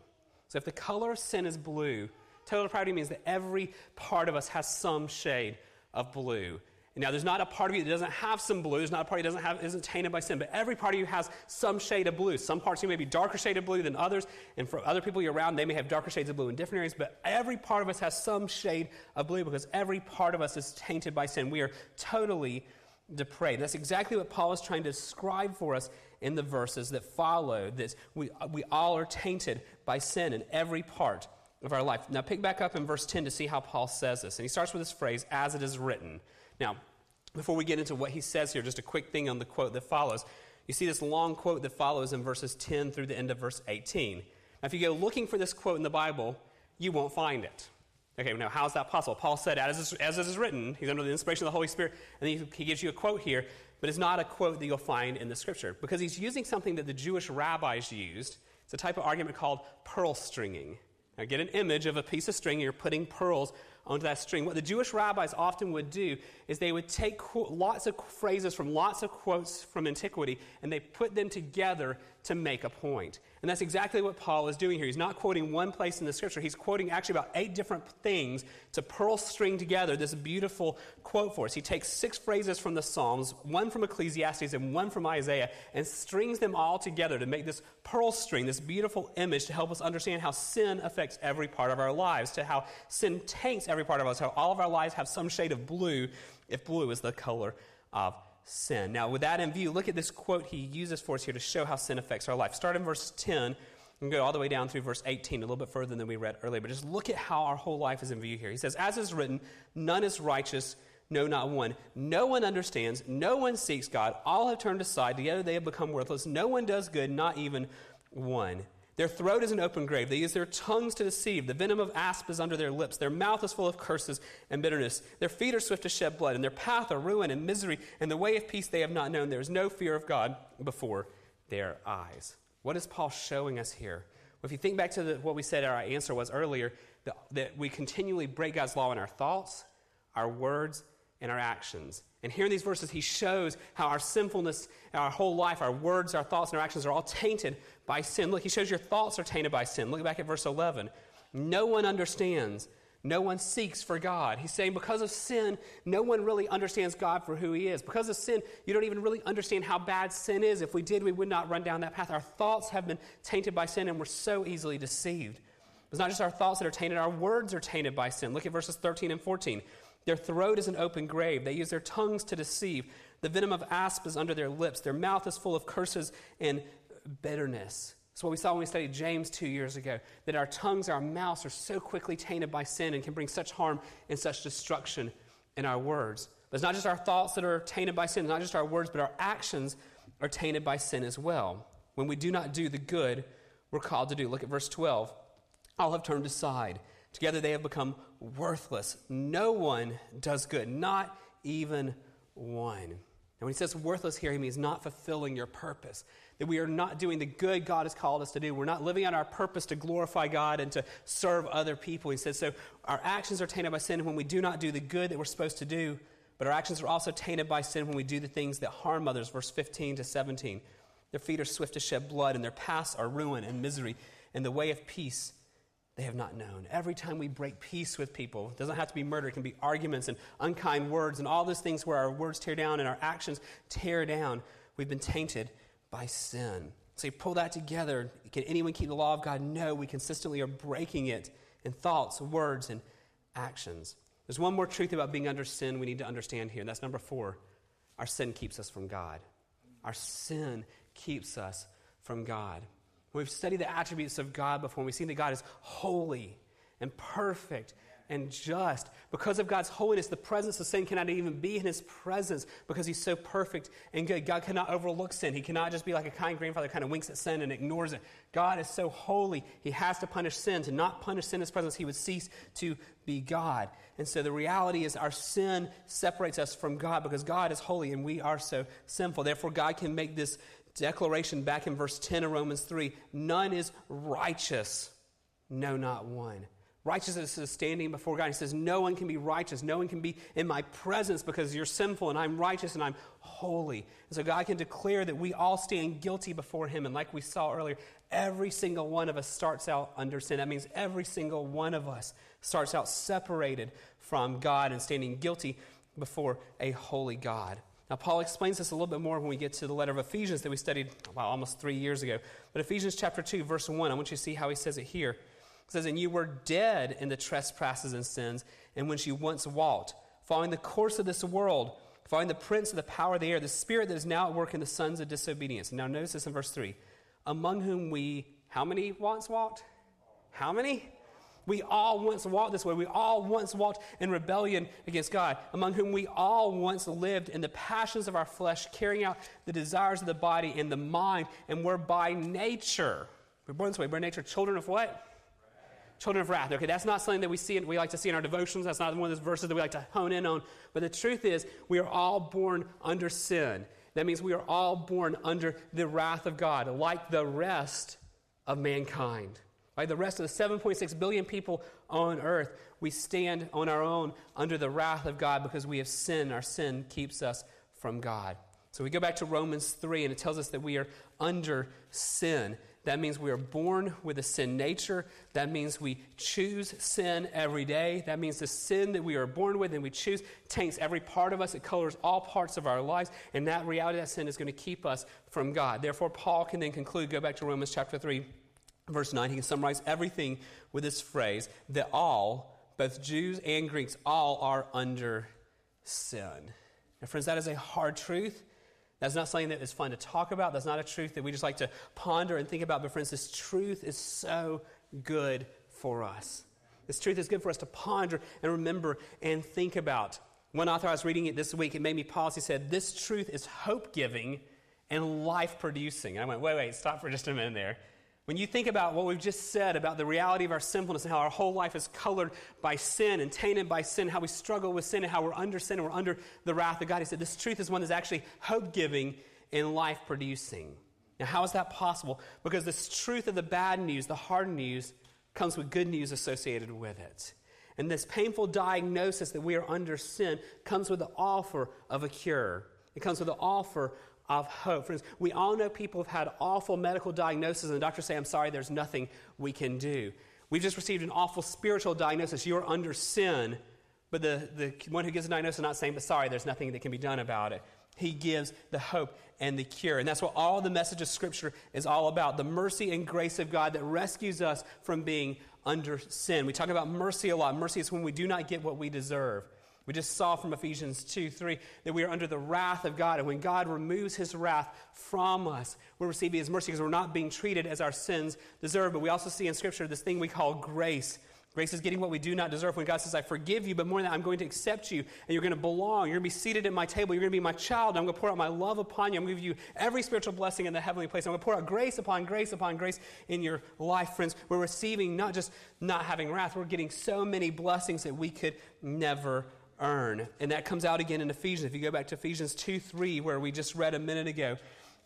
So if the color of sin is blue, total depravity means that every part of us has some shade of blue. Now, there's not a part of you that doesn't have some blue. There's not a part of doesn't have, isn't tainted by sin. But every part of you has some shade of blue. Some parts of you may be darker shade of blue than others. And for other people you're around, they may have darker shades of blue in different areas. But every part of us has some shade of blue because every part of us is tainted by sin. We are totally depraved. That's exactly what Paul is trying to describe for us in the verses that follow this. We, we all are tainted by sin in every part of our life. Now, pick back up in verse 10 to see how Paul says this. And he starts with this phrase, as it is written. Now, before we get into what he says here, just a quick thing on the quote that follows. You see this long quote that follows in verses 10 through the end of verse 18. Now, if you go looking for this quote in the Bible, you won't find it. Okay, now how is that possible? Paul said, as, as it is written, he's under the inspiration of the Holy Spirit, and he, he gives you a quote here, but it's not a quote that you'll find in the scripture because he's using something that the Jewish rabbis used. It's a type of argument called pearl stringing. Now, get an image of a piece of string, you're putting pearls onto that string. What the Jewish rabbis often would do is they would take lots of phrases from lots of quotes from antiquity and they put them together to make a point. And that's exactly what Paul is doing here. He's not quoting one place in the scripture, he's quoting actually about eight different things to pearl string together this beautiful quote for us. He takes six phrases from the Psalms, one from Ecclesiastes and one from Isaiah, and strings them all together to make this pearl string, this beautiful image to help us understand how sin affects every part of our lives, to how sin taints every part of us, how all of our lives have some shade of blue if blue is the color of sin. Now, with that in view, look at this quote he uses for us here to show how sin affects our life. Start in verse 10 and go all the way down through verse 18, a little bit further than we read earlier. But just look at how our whole life is in view here. He says, As is written, none is righteous, no, not one. No one understands, no one seeks God. All have turned aside, together they have become worthless. No one does good, not even one. Their throat is an open grave. They use their tongues to deceive. The venom of asp is under their lips. Their mouth is full of curses and bitterness. Their feet are swift to shed blood, and their path are ruin and misery. And the way of peace they have not known. There is no fear of God before their eyes. What is Paul showing us here? Well, if you think back to the, what we said our answer was earlier, that, that we continually break God's law in our thoughts, our words, and our actions. And here in these verses, he shows how our sinfulness, our whole life, our words, our thoughts, and our actions are all tainted by sin. Look, he shows your thoughts are tainted by sin. Look back at verse 11. No one understands. No one seeks for God. He's saying because of sin, no one really understands God for who He is. Because of sin, you don't even really understand how bad sin is. If we did, we would not run down that path. Our thoughts have been tainted by sin, and we're so easily deceived. It's not just our thoughts that are tainted, our words are tainted by sin. Look at verses 13 and 14. Their throat is an open grave. They use their tongues to deceive. The venom of asp is under their lips. Their mouth is full of curses and bitterness. That's what we saw when we studied James two years ago that our tongues, our mouths are so quickly tainted by sin and can bring such harm and such destruction in our words. But it's not just our thoughts that are tainted by sin, it's not just our words, but our actions are tainted by sin as well. When we do not do the good we're called to do. Look at verse 12. All have turned aside. Together they have become worthless. No one does good, not even one. And when he says worthless here, he means not fulfilling your purpose. That we are not doing the good God has called us to do. We're not living out our purpose to glorify God and to serve other people. He says, so our actions are tainted by sin when we do not do the good that we're supposed to do, but our actions are also tainted by sin when we do the things that harm others. Verse 15 to 17. Their feet are swift to shed blood, and their paths are ruin and misery, and the way of peace they have not known. Every time we break peace with people, it doesn't have to be murder, it can be arguments and unkind words and all those things where our words tear down and our actions tear down. We've been tainted by sin. So you pull that together. Can anyone keep the law of God? No, we consistently are breaking it in thoughts, words, and actions. There's one more truth about being under sin we need to understand here, that's number four. Our sin keeps us from God. Our sin keeps us from God. We've studied the attributes of God before, and we've seen that God is holy and perfect and just. Because of God's holiness, the presence of sin cannot even be in his presence because he's so perfect and good. God cannot overlook sin. He cannot just be like a kind grandfather kind of winks at sin and ignores it. God is so holy, he has to punish sin. To not punish sin in his presence, he would cease to be God. And so the reality is our sin separates us from God because God is holy and we are so sinful. Therefore, God can make this declaration back in verse 10 of Romans 3 none is righteous, no, not one. Righteousness is standing before God. He says, No one can be righteous. No one can be in my presence because you're sinful and I'm righteous and I'm holy. And so God can declare that we all stand guilty before Him. And like we saw earlier, every single one of us starts out under sin. That means every single one of us starts out separated from God and standing guilty before a holy God. Now, Paul explains this a little bit more when we get to the letter of Ephesians that we studied well, almost three years ago. But Ephesians chapter 2, verse 1, I want you to see how he says it here. Says, And you were dead in the trespasses and sins, and when you once walked, following the course of this world, following the prince of the power of the air, the spirit that is now at work in the sons of disobedience. Now, notice this in verse 3. Among whom we, how many once walked? How many? We all once walked this way. We all once walked in rebellion against God, among whom we all once lived in the passions of our flesh, carrying out the desires of the body and the mind, and were by nature, we're born this way, by nature, children of what? Children of wrath. Okay, that's not something that we see we like to see in our devotions. That's not one of those verses that we like to hone in on. But the truth is, we are all born under sin. That means we are all born under the wrath of God, like the rest of mankind. Right? The rest of the 7.6 billion people on earth, we stand on our own under the wrath of God because we have sinned. Our sin keeps us from God. So we go back to Romans 3, and it tells us that we are under sin. That means we are born with a sin nature. That means we choose sin every day. That means the sin that we are born with and we choose taints every part of us. It colors all parts of our lives. And that reality, that sin is going to keep us from God. Therefore, Paul can then conclude, go back to Romans chapter 3, verse 9, he can summarize everything with this phrase that all, both Jews and Greeks, all are under sin. Now, friends, that is a hard truth. That's not something that is fun to talk about. That's not a truth that we just like to ponder and think about. But, friends, this truth is so good for us. This truth is good for us to ponder and remember and think about. One author I was reading it this week, it made me pause. He said, This truth is hope giving and life producing. I went, Wait, wait, stop for just a minute there. When you think about what we've just said about the reality of our sinfulness and how our whole life is colored by sin and tainted by sin, how we struggle with sin and how we're under sin and we're under the wrath of God, he said this truth is one that's actually hope giving and life producing. Now, how is that possible? Because this truth of the bad news, the hard news, comes with good news associated with it. And this painful diagnosis that we are under sin comes with the offer of a cure. It comes with the offer of hope. Friends, we all know people have had awful medical diagnoses, and the doctors say, I'm sorry, there's nothing we can do. We've just received an awful spiritual diagnosis. You're under sin, but the, the one who gives the diagnosis is not saying, but sorry, there's nothing that can be done about it. He gives the hope and the cure. And that's what all the message of Scripture is all about the mercy and grace of God that rescues us from being under sin. We talk about mercy a lot. Mercy is when we do not get what we deserve. We just saw from Ephesians 2 3 that we are under the wrath of God. And when God removes his wrath from us, we're receiving his mercy because we're not being treated as our sins deserve. But we also see in Scripture this thing we call grace. Grace is getting what we do not deserve. When God says, I forgive you, but more than that, I'm going to accept you, and you're going to belong. You're going to be seated at my table. You're going to be my child. I'm going to pour out my love upon you. I'm going to give you every spiritual blessing in the heavenly place. I'm going to pour out grace upon grace upon grace in your life, friends. We're receiving not just not having wrath, we're getting so many blessings that we could never earn. And that comes out again in Ephesians. If you go back to Ephesians 2 3, where we just read a minute ago,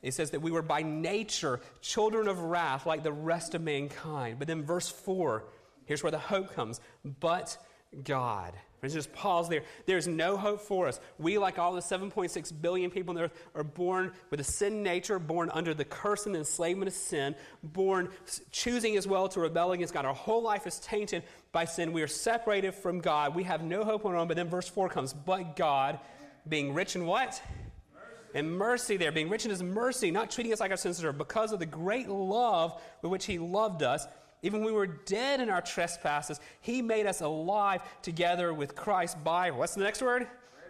it says that we were by nature children of wrath like the rest of mankind. But then verse 4, here's where the hope comes. But God. Let's just pause there. There's no hope for us. We, like all the 7.6 billion people on the earth, are born with a sin nature, born under the curse and enslavement of sin, born choosing as well to rebel against God. Our whole life is tainted by sin. We are separated from God. We have no hope on our own. But then verse 4 comes, but God, being rich in what? and mercy there, being rich in his mercy, not treating us like our sins deserve, because of the great love with which he loved us, even when we were dead in our trespasses, he made us alive together with Christ by, what's the next word?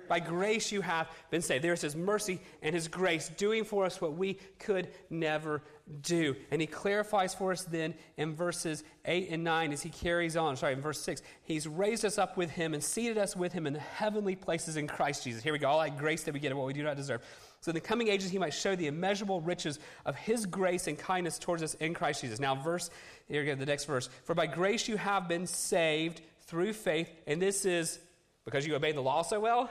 By grace you have been saved. There's his mercy and his grace doing for us what we could never do. And he clarifies for us then in verses 8 and 9 as he carries on. Sorry, in verse 6. He's raised us up with him and seated us with him in the heavenly places in Christ Jesus. Here we go. All that grace that we get of what we do not deserve. So in the coming ages, he might show the immeasurable riches of his grace and kindness towards us in Christ Jesus. Now, verse, here we go, the next verse. For by grace you have been saved through faith, and this is because you obeyed the law so well?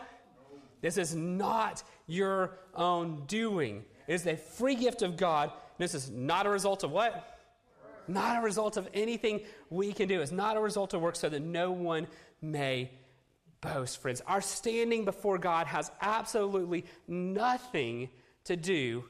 This is not your own doing. It is a free gift of God. This is not a result of what? Not a result of anything we can do. It's not a result of work so that no one may boast, friends. Our standing before God has absolutely nothing to do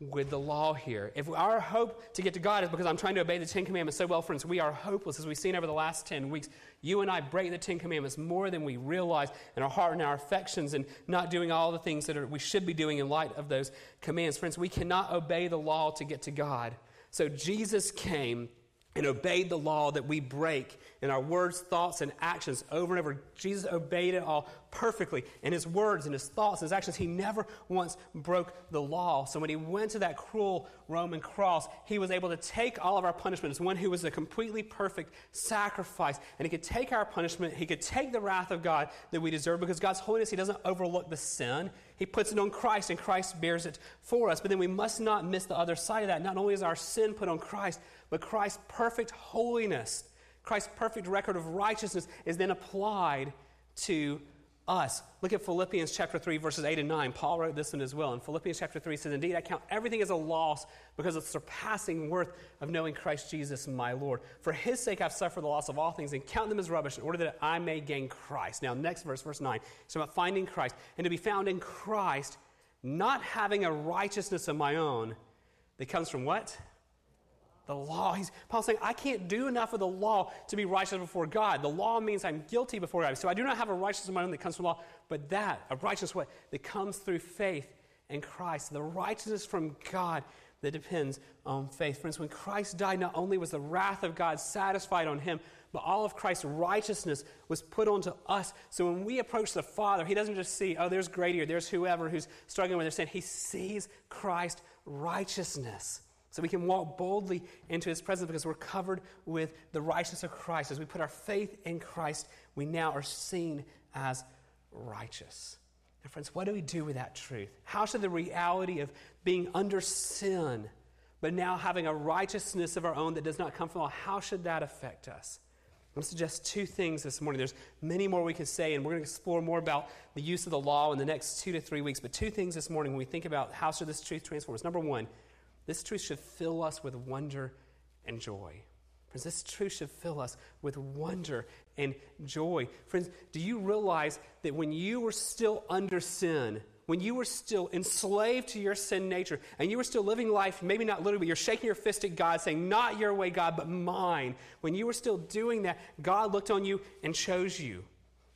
with the law here. If our hope to get to God is because I'm trying to obey the Ten Commandments so well, friends, we are hopeless. As we've seen over the last 10 weeks, you and I break the Ten Commandments more than we realize in our heart and our affections and not doing all the things that are, we should be doing in light of those commands. Friends, we cannot obey the law to get to God. So Jesus came and obeyed the law that we break in our words, thoughts, and actions over and over. Jesus obeyed it all perfectly in his words and his thoughts and his actions. He never once broke the law. So when he went to that cruel Roman cross, he was able to take all of our punishment as one who was a completely perfect sacrifice. And he could take our punishment, he could take the wrath of God that we deserve because God's holiness, he doesn't overlook the sin. He puts it on Christ and Christ bears it for us. But then we must not miss the other side of that. Not only is our sin put on Christ, but Christ's perfect holiness Christ's perfect record of righteousness is then applied to us. Look at Philippians chapter 3, verses 8 and 9. Paul wrote this in his will. In Philippians chapter 3 says, Indeed, I count everything as a loss because of the surpassing worth of knowing Christ Jesus, my Lord. For his sake I've suffered the loss of all things and count them as rubbish in order that I may gain Christ. Now, next verse, verse 9. It's about finding Christ. And to be found in Christ, not having a righteousness of my own that comes from what? The law. He's, Paul's saying, I can't do enough of the law to be righteous before God. The law means I'm guilty before God. So I do not have a righteousness of my own that comes from law, but that, a righteousness what? That comes through faith in Christ. The righteousness from God that depends on faith. Friends, when Christ died, not only was the wrath of God satisfied on him, but all of Christ's righteousness was put onto us. So when we approach the Father, he doesn't just see, oh, there's Grady or there's whoever who's struggling with their sin. He sees Christ's righteousness. So we can walk boldly into his presence because we're covered with the righteousness of Christ. As we put our faith in Christ, we now are seen as righteous. Now, friends, what do we do with that truth? How should the reality of being under sin but now having a righteousness of our own that does not come from law, how should that affect us? I'm going to suggest two things this morning. There's many more we could say, and we're going to explore more about the use of the law in the next two to three weeks. But two things this morning when we think about how should this truth transform us. Number one, this truth should fill us with wonder and joy. Friends, this truth should fill us with wonder and joy. Friends, do you realize that when you were still under sin, when you were still enslaved to your sin nature and you were still living life, maybe not literally, but you're shaking your fist at God saying, Not your way, God, but mine. When you were still doing that, God looked on you and chose you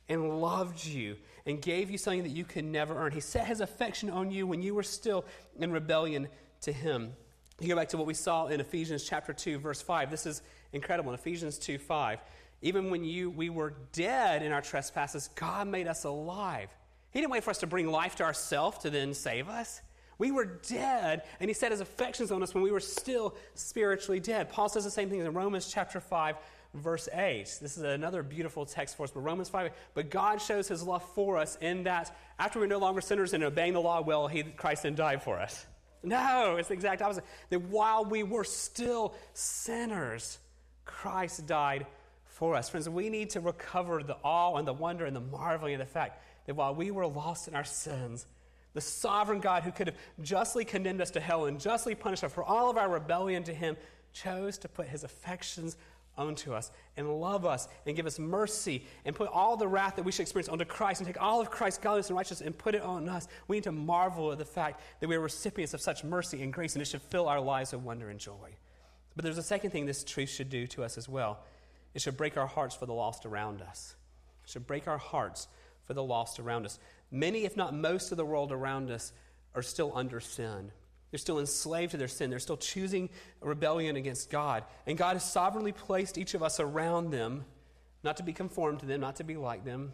and loved you and gave you something that you could never earn. He set his affection on you when you were still in rebellion to him. You go back to what we saw in Ephesians chapter 2, verse 5. This is incredible. In Ephesians 2 5, even when you, we were dead in our trespasses, God made us alive he didn't wait for us to bring life to ourselves to then save us. We were dead, and He set His affections on us when we were still spiritually dead. Paul says the same thing in Romans chapter 5, verse 8. This is another beautiful text for us, but Romans 5. But God shows His love for us in that after we're no longer sinners and obeying the law well, he, Christ then died for us. No, it's the exact opposite. That while we were still sinners, Christ died for us. Friends, we need to recover the awe and the wonder and the marveling of the fact that while we were lost in our sins, the sovereign God who could have justly condemned us to hell and justly punished us for all of our rebellion to him chose to put his affections onto us and love us and give us mercy and put all the wrath that we should experience onto Christ and take all of Christ's godliness and righteousness and put it on us. We need to marvel at the fact that we are recipients of such mercy and grace and it should fill our lives with wonder and joy. But there's a second thing this truth should do to us as well. It should break our hearts for the lost around us. It should break our hearts for the lost around us. Many, if not most, of the world around us are still under sin. They're still enslaved to their sin. They're still choosing rebellion against God. And God has sovereignly placed each of us around them, not to be conformed to them, not to be like them,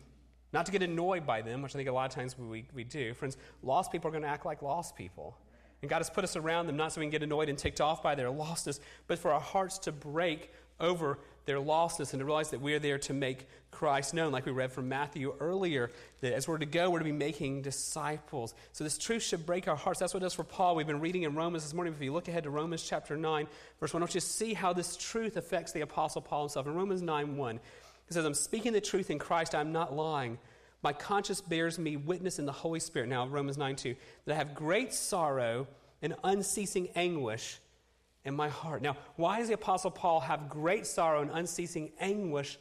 not to get annoyed by them, which I think a lot of times we, we do. Friends, lost people are going to act like lost people. And God has put us around them not so we can get annoyed and ticked off by their lostness, but for our hearts to break over their lostness and to realize that we are there to make Christ known, like we read from Matthew earlier, that as we're to go, we're to be making disciples. So this truth should break our hearts. That's what it does for Paul. We've been reading in Romans this morning. If you look ahead to Romans chapter 9, verse 1, I want you to see how this truth affects the Apostle Paul himself. In Romans 9 1, he says, I'm speaking the truth in Christ, I'm not lying. My conscience bears me witness in the Holy Spirit. Now, Romans 9 2, that I have great sorrow and unceasing anguish in my heart. Now, why does the Apostle Paul have great sorrow and unceasing anguish?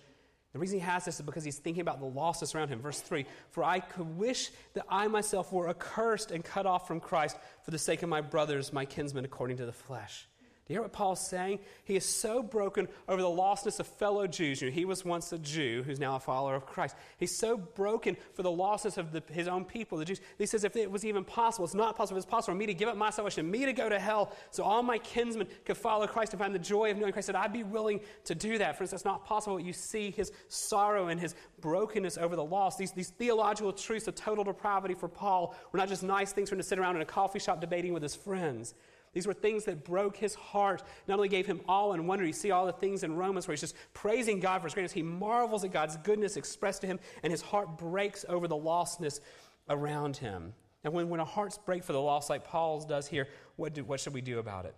The reason he has this is because he's thinking about the losses around him. Verse 3 For I could wish that I myself were accursed and cut off from Christ for the sake of my brothers, my kinsmen, according to the flesh. Do you hear what Paul's saying? He is so broken over the lostness of fellow Jews. he was once a Jew who's now a follower of Christ. He's so broken for the losses of the, his own people, the Jews. He says, if it was even possible, it's not possible, if it's possible for me to give up my salvation, me to go to hell, so all my kinsmen could follow Christ and find the joy of knowing Christ, that I'd be willing to do that. For instance, it's not possible. You see his sorrow and his brokenness over the loss. These, these theological truths of total depravity for Paul were not just nice things for him to sit around in a coffee shop debating with his friends. These were things that broke his heart, not only gave him awe and wonder. You see all the things in Romans where he's just praising God for his greatness. He marvels at God's goodness expressed to him, and his heart breaks over the lostness around him. And when, when our hearts break for the lost, like Paul's does here, what, do, what should we do about it?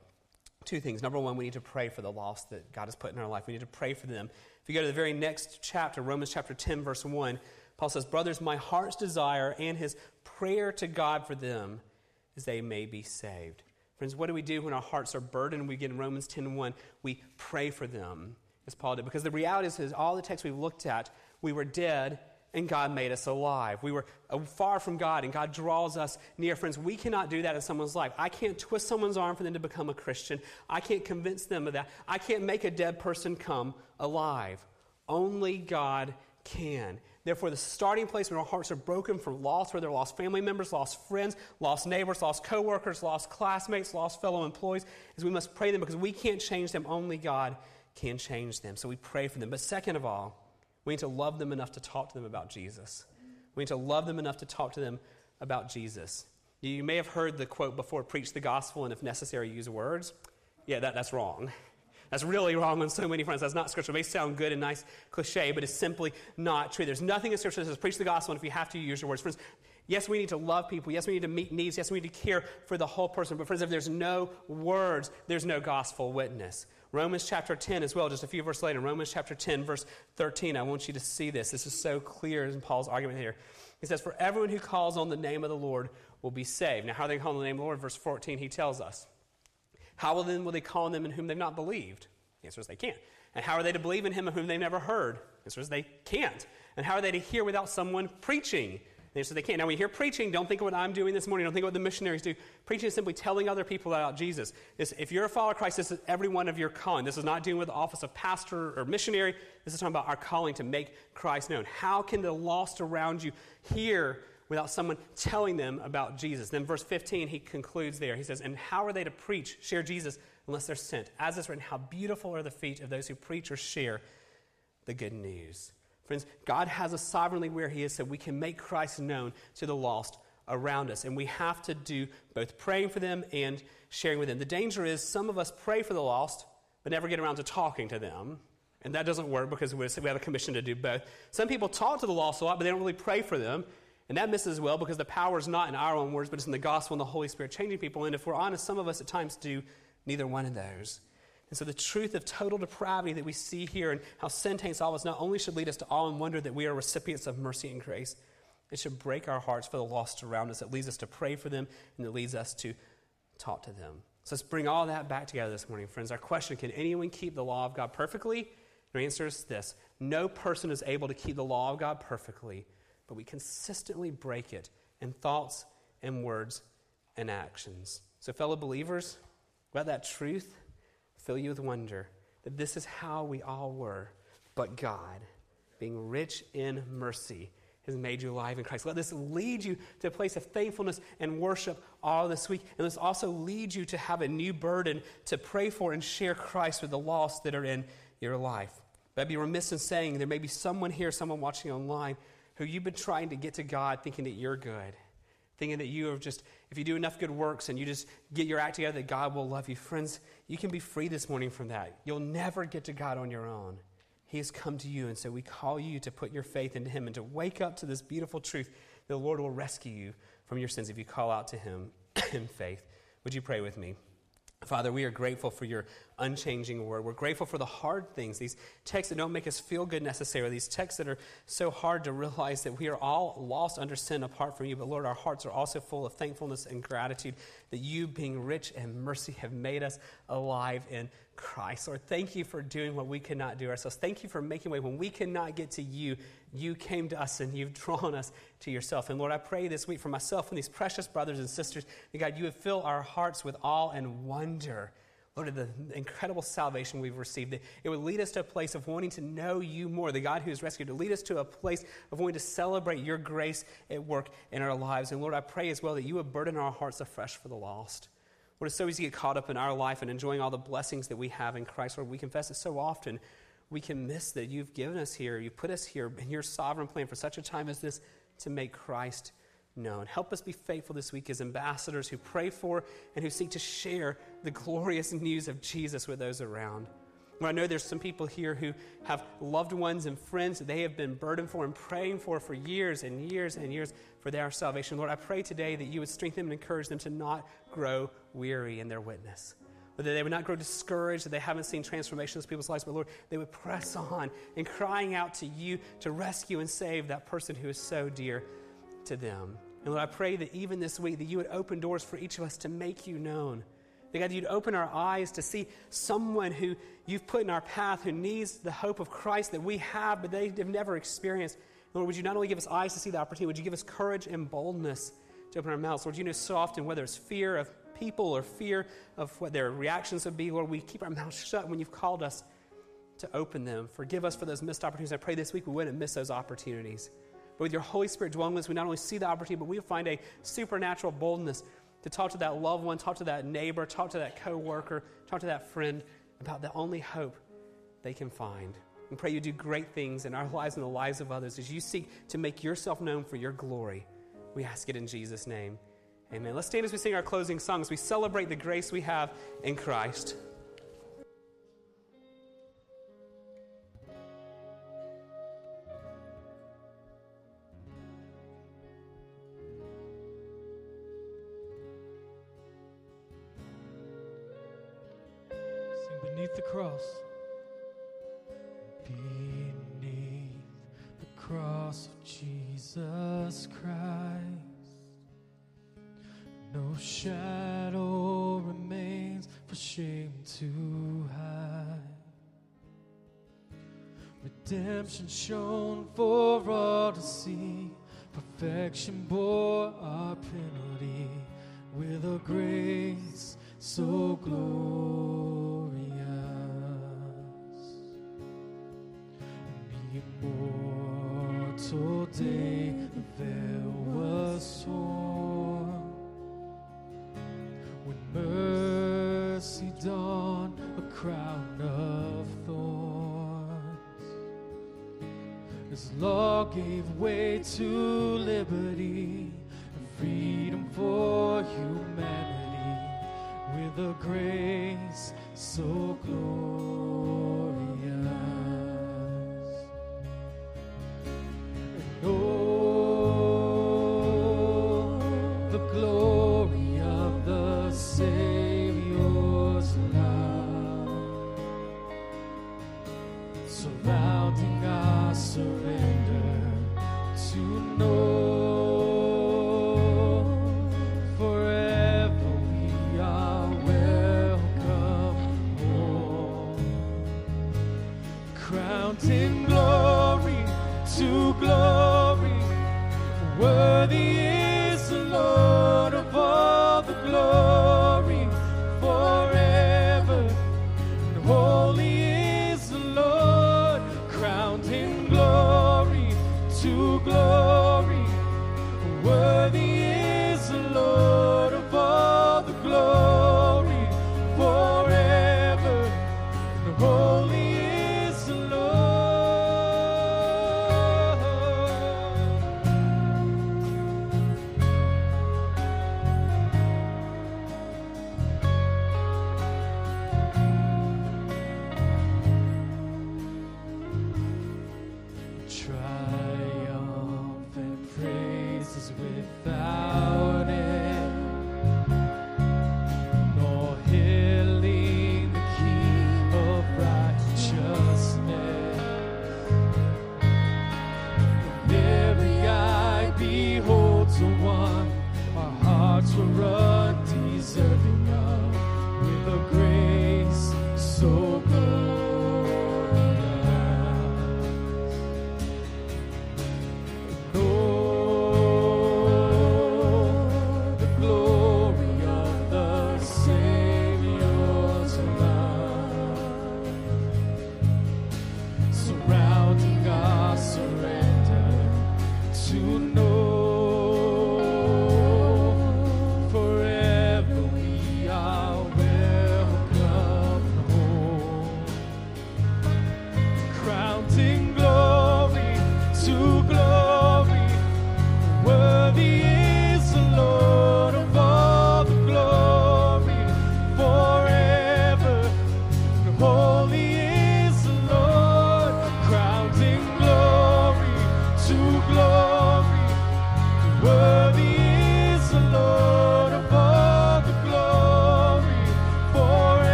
Two things. Number one, we need to pray for the lost that God has put in our life. We need to pray for them. If you go to the very next chapter, Romans chapter 10, verse 1, Paul says, Brothers, my heart's desire and his prayer to God for them is they may be saved. Friends, what do we do when our hearts are burdened? We get in Romans 10 1, we pray for them, as Paul did. Because the reality is, is all the texts we've looked at, we were dead and God made us alive. We were uh, far from God and God draws us near. Friends, we cannot do that in someone's life. I can't twist someone's arm for them to become a Christian. I can't convince them of that. I can't make a dead person come alive. Only God can. Therefore, the starting place when our hearts are broken from loss, whether lost family members, lost friends, lost neighbors, lost coworkers, lost classmates, lost fellow employees, is we must pray them because we can't change them. Only God can change them. So we pray for them. But second of all, we need to love them enough to talk to them about Jesus. We need to love them enough to talk to them about Jesus. You may have heard the quote before preach the gospel and, if necessary, use words. Yeah, that, that's wrong. That's really wrong on so many fronts. That's not scripture. It may sound good and nice cliche, but it's simply not true. There's nothing in scripture that says preach the gospel, and if you have to, use your words. Friends, yes, we need to love people. Yes, we need to meet needs. Yes, we need to care for the whole person. But friends, if there's no words, there's no gospel witness. Romans chapter 10 as well, just a few verses later. Romans chapter 10, verse 13. I want you to see this. This is so clear in Paul's argument here. He says, For everyone who calls on the name of the Lord will be saved. Now, how are they call on the name of the Lord? Verse 14, he tells us. How will then will they call on them in whom they've not believed? The answer is they can't. And how are they to believe in him of whom they've never heard? The answer is they can't. And how are they to hear without someone preaching? The answer is they can't. Now, when you hear preaching, don't think of what I'm doing this morning. Don't think of what the missionaries do. Preaching is simply telling other people about Jesus. If you're a follower of Christ, this is every one of your calling. This is not dealing with the office of pastor or missionary. This is talking about our calling to make Christ known. How can the lost around you hear without someone telling them about Jesus? Then, verse 15, he concludes there. He says, And how are they to preach, share Jesus, unless they're sent? As is written, How beautiful are the feet of those who preach or share the good news. Friends, God has us sovereignly where He is so we can make Christ known to the lost around us. And we have to do both praying for them and sharing with them. The danger is some of us pray for the lost, but never get around to talking to them. And that doesn't work because we have a commission to do both. Some people talk to the lost a lot, but they don't really pray for them. And that misses well because the power is not in our own words, but it's in the gospel and the Holy Spirit changing people. And if we're honest, some of us at times do neither one of those. And so the truth of total depravity that we see here and how sin taints all of us not only should lead us to awe and wonder that we are recipients of mercy and grace, it should break our hearts for the lost around us. It leads us to pray for them and it leads us to talk to them. So let's bring all that back together this morning, friends. Our question can anyone keep the law of God perfectly? The answer is this no person is able to keep the law of God perfectly, but we consistently break it in thoughts and words and actions. So, fellow believers, let that truth, fill you with wonder that this is how we all were, but God, being rich in mercy, has made you alive in Christ. Let this lead you to a place of thankfulness and worship all this week. And this also lead you to have a new burden to pray for and share Christ with the lost that are in your life. But I'd be remiss in saying there may be someone here, someone watching online, who you've been trying to get to God thinking that you're good thinking that you are just, if you do enough good works and you just get your act together, that God will love you. Friends, you can be free this morning from that. You'll never get to God on your own. He has come to you, and so we call you to put your faith into Him and to wake up to this beautiful truth the Lord will rescue you from your sins if you call out to Him in faith. Would you pray with me? Father, we are grateful for your unchanging word. We're grateful for the hard things, these texts that don't make us feel good necessarily, these texts that are so hard to realize that we are all lost under sin apart from you. But Lord, our hearts are also full of thankfulness and gratitude that you, being rich in mercy, have made us alive in Christ. Lord, thank you for doing what we cannot do ourselves. Thank you for making way when we cannot get to you. You came to us and you've drawn us to yourself. And Lord, I pray this week for myself and these precious brothers and sisters that God, you would fill our hearts with awe and wonder. Of the incredible salvation we've received, it would lead us to a place of wanting to know you more, the God who has rescued, to lead us to a place of wanting to celebrate your grace at work in our lives. And Lord, I pray as well that you would burden our hearts afresh for the lost. Lord, it's so easy to get caught up in our life and enjoying all the blessings that we have in Christ. Lord, we confess it so often. We can miss that you've given us here, you put us here in your sovereign plan for such a time as this to make Christ known. Help us be faithful this week as ambassadors who pray for and who seek to share the glorious news of Jesus with those around. Lord, I know there's some people here who have loved ones and friends that they have been burdened for and praying for for years and years and years for their salvation. Lord, I pray today that you would strengthen and encourage them to not grow weary in their witness. That they would not grow discouraged, that they haven't seen transformation in people's lives, but Lord, they would press on in crying out to you to rescue and save that person who is so dear to them. And Lord, I pray that even this week that you would open doors for each of us to make you known. That God, you'd open our eyes to see someone who you've put in our path who needs the hope of Christ that we have, but they have never experienced. Lord, would you not only give us eyes to see the opportunity, would you give us courage and boldness to open our mouths? Lord, you know so often whether it's fear of people or fear of what their reactions would be, Lord, we keep our mouths shut when you've called us to open them. Forgive us for those missed opportunities. I pray this week we wouldn't miss those opportunities. But with your Holy Spirit dwelling with us, we not only see the opportunity, but we find a supernatural boldness to talk to that loved one, talk to that neighbor, talk to that coworker, talk to that friend about the only hope they can find. And pray you do great things in our lives and the lives of others as you seek to make yourself known for your glory. We ask it in Jesus' name. Amen. Let's stand as we sing our closing songs. We celebrate the grace we have in Christ.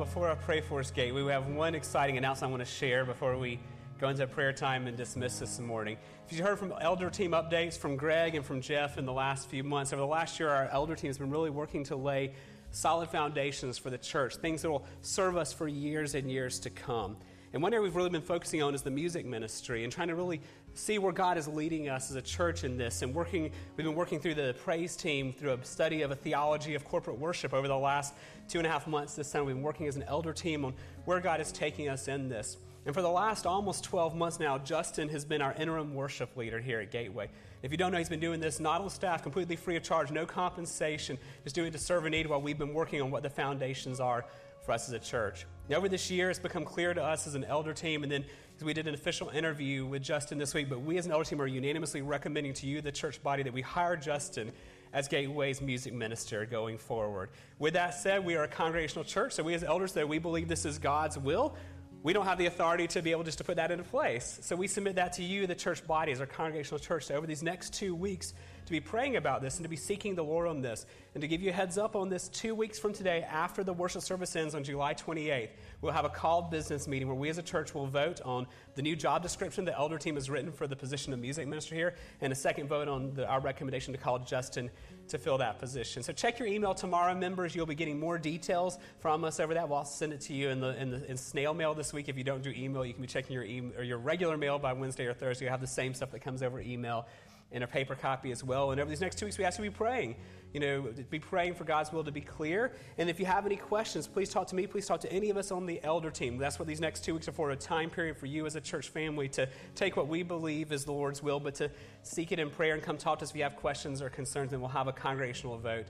Before I pray for us, we have one exciting announcement I want to share before we go into prayer time and dismiss this morning. If you heard from elder team updates from Greg and from Jeff in the last few months, over the last year, our elder team has been really working to lay solid foundations for the church, things that will serve us for years and years to come. And one area we've really been focusing on is the music ministry and trying to really see where God is leading us as a church in this. And working, we've been working through the praise team through a study of a theology of corporate worship over the last two and a half months. This time we've been working as an elder team on where God is taking us in this. And for the last almost 12 months now, Justin has been our interim worship leader here at Gateway. If you don't know, he's been doing this not on staff, completely free of charge, no compensation, just doing it to serve a need while we've been working on what the foundations are for us as a church. Over this year, it's become clear to us as an elder team, and then we did an official interview with Justin this week, but we as an elder team are unanimously recommending to you, the church body, that we hire Justin as Gateway's music minister going forward. With that said, we are a congregational church, so we as elders, that we believe this is God's will, we don't have the authority to be able just to put that into place. So we submit that to you, the church body, as our congregational church, so over these next two weeks, to be praying about this and to be seeking the Lord on this. And to give you a heads up on this, two weeks from today, after the worship service ends on July 28th, we'll have a called business meeting where we as a church will vote on the new job description the elder team has written for the position of music minister here, and a second vote on the, our recommendation to call Justin to fill that position. So check your email tomorrow, members. You'll be getting more details from us over that. We'll send it to you in the, in the in snail mail this week. If you don't do email, you can be checking your email or your regular mail by Wednesday or Thursday. You'll have the same stuff that comes over email in a paper copy as well. And over these next two weeks, we ask you to be praying. You know, be praying for God's will to be clear. And if you have any questions, please talk to me. Please talk to any of us on the elder team. That's what these next two weeks are for a time period for you as a church family to take what we believe is the Lord's will, but to seek it in prayer and come talk to us if you have questions or concerns. And we'll have a congregational vote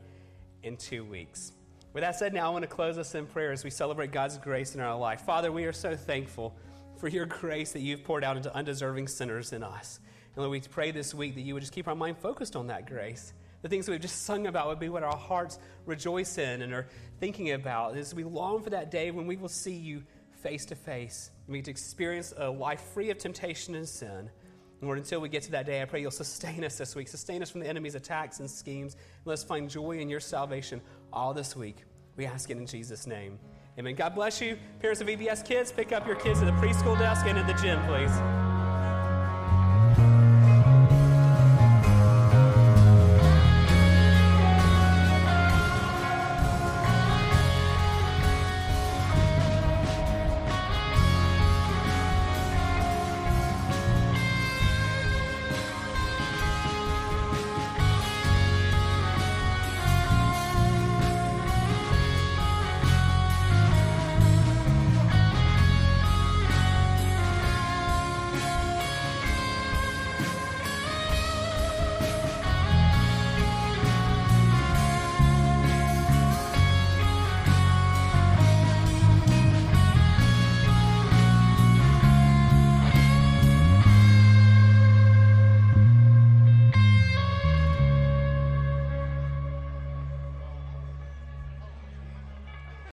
in two weeks. With that said, now I want to close us in prayer as we celebrate God's grace in our life. Father, we are so thankful for your grace that you've poured out into undeserving sinners in us. And Lord, we pray this week that you would just keep our mind focused on that grace. The things that we've just sung about would be what our hearts rejoice in and are thinking about as we long for that day when we will see you face to face we get to experience a life free of temptation and sin. Lord, until we get to that day, I pray you'll sustain us this week. Sustain us from the enemy's attacks and schemes. Let us find joy in your salvation all this week. We ask it in Jesus' name. Amen. God bless you. Parents of VBS kids, pick up your kids at the preschool desk and in the gym, please.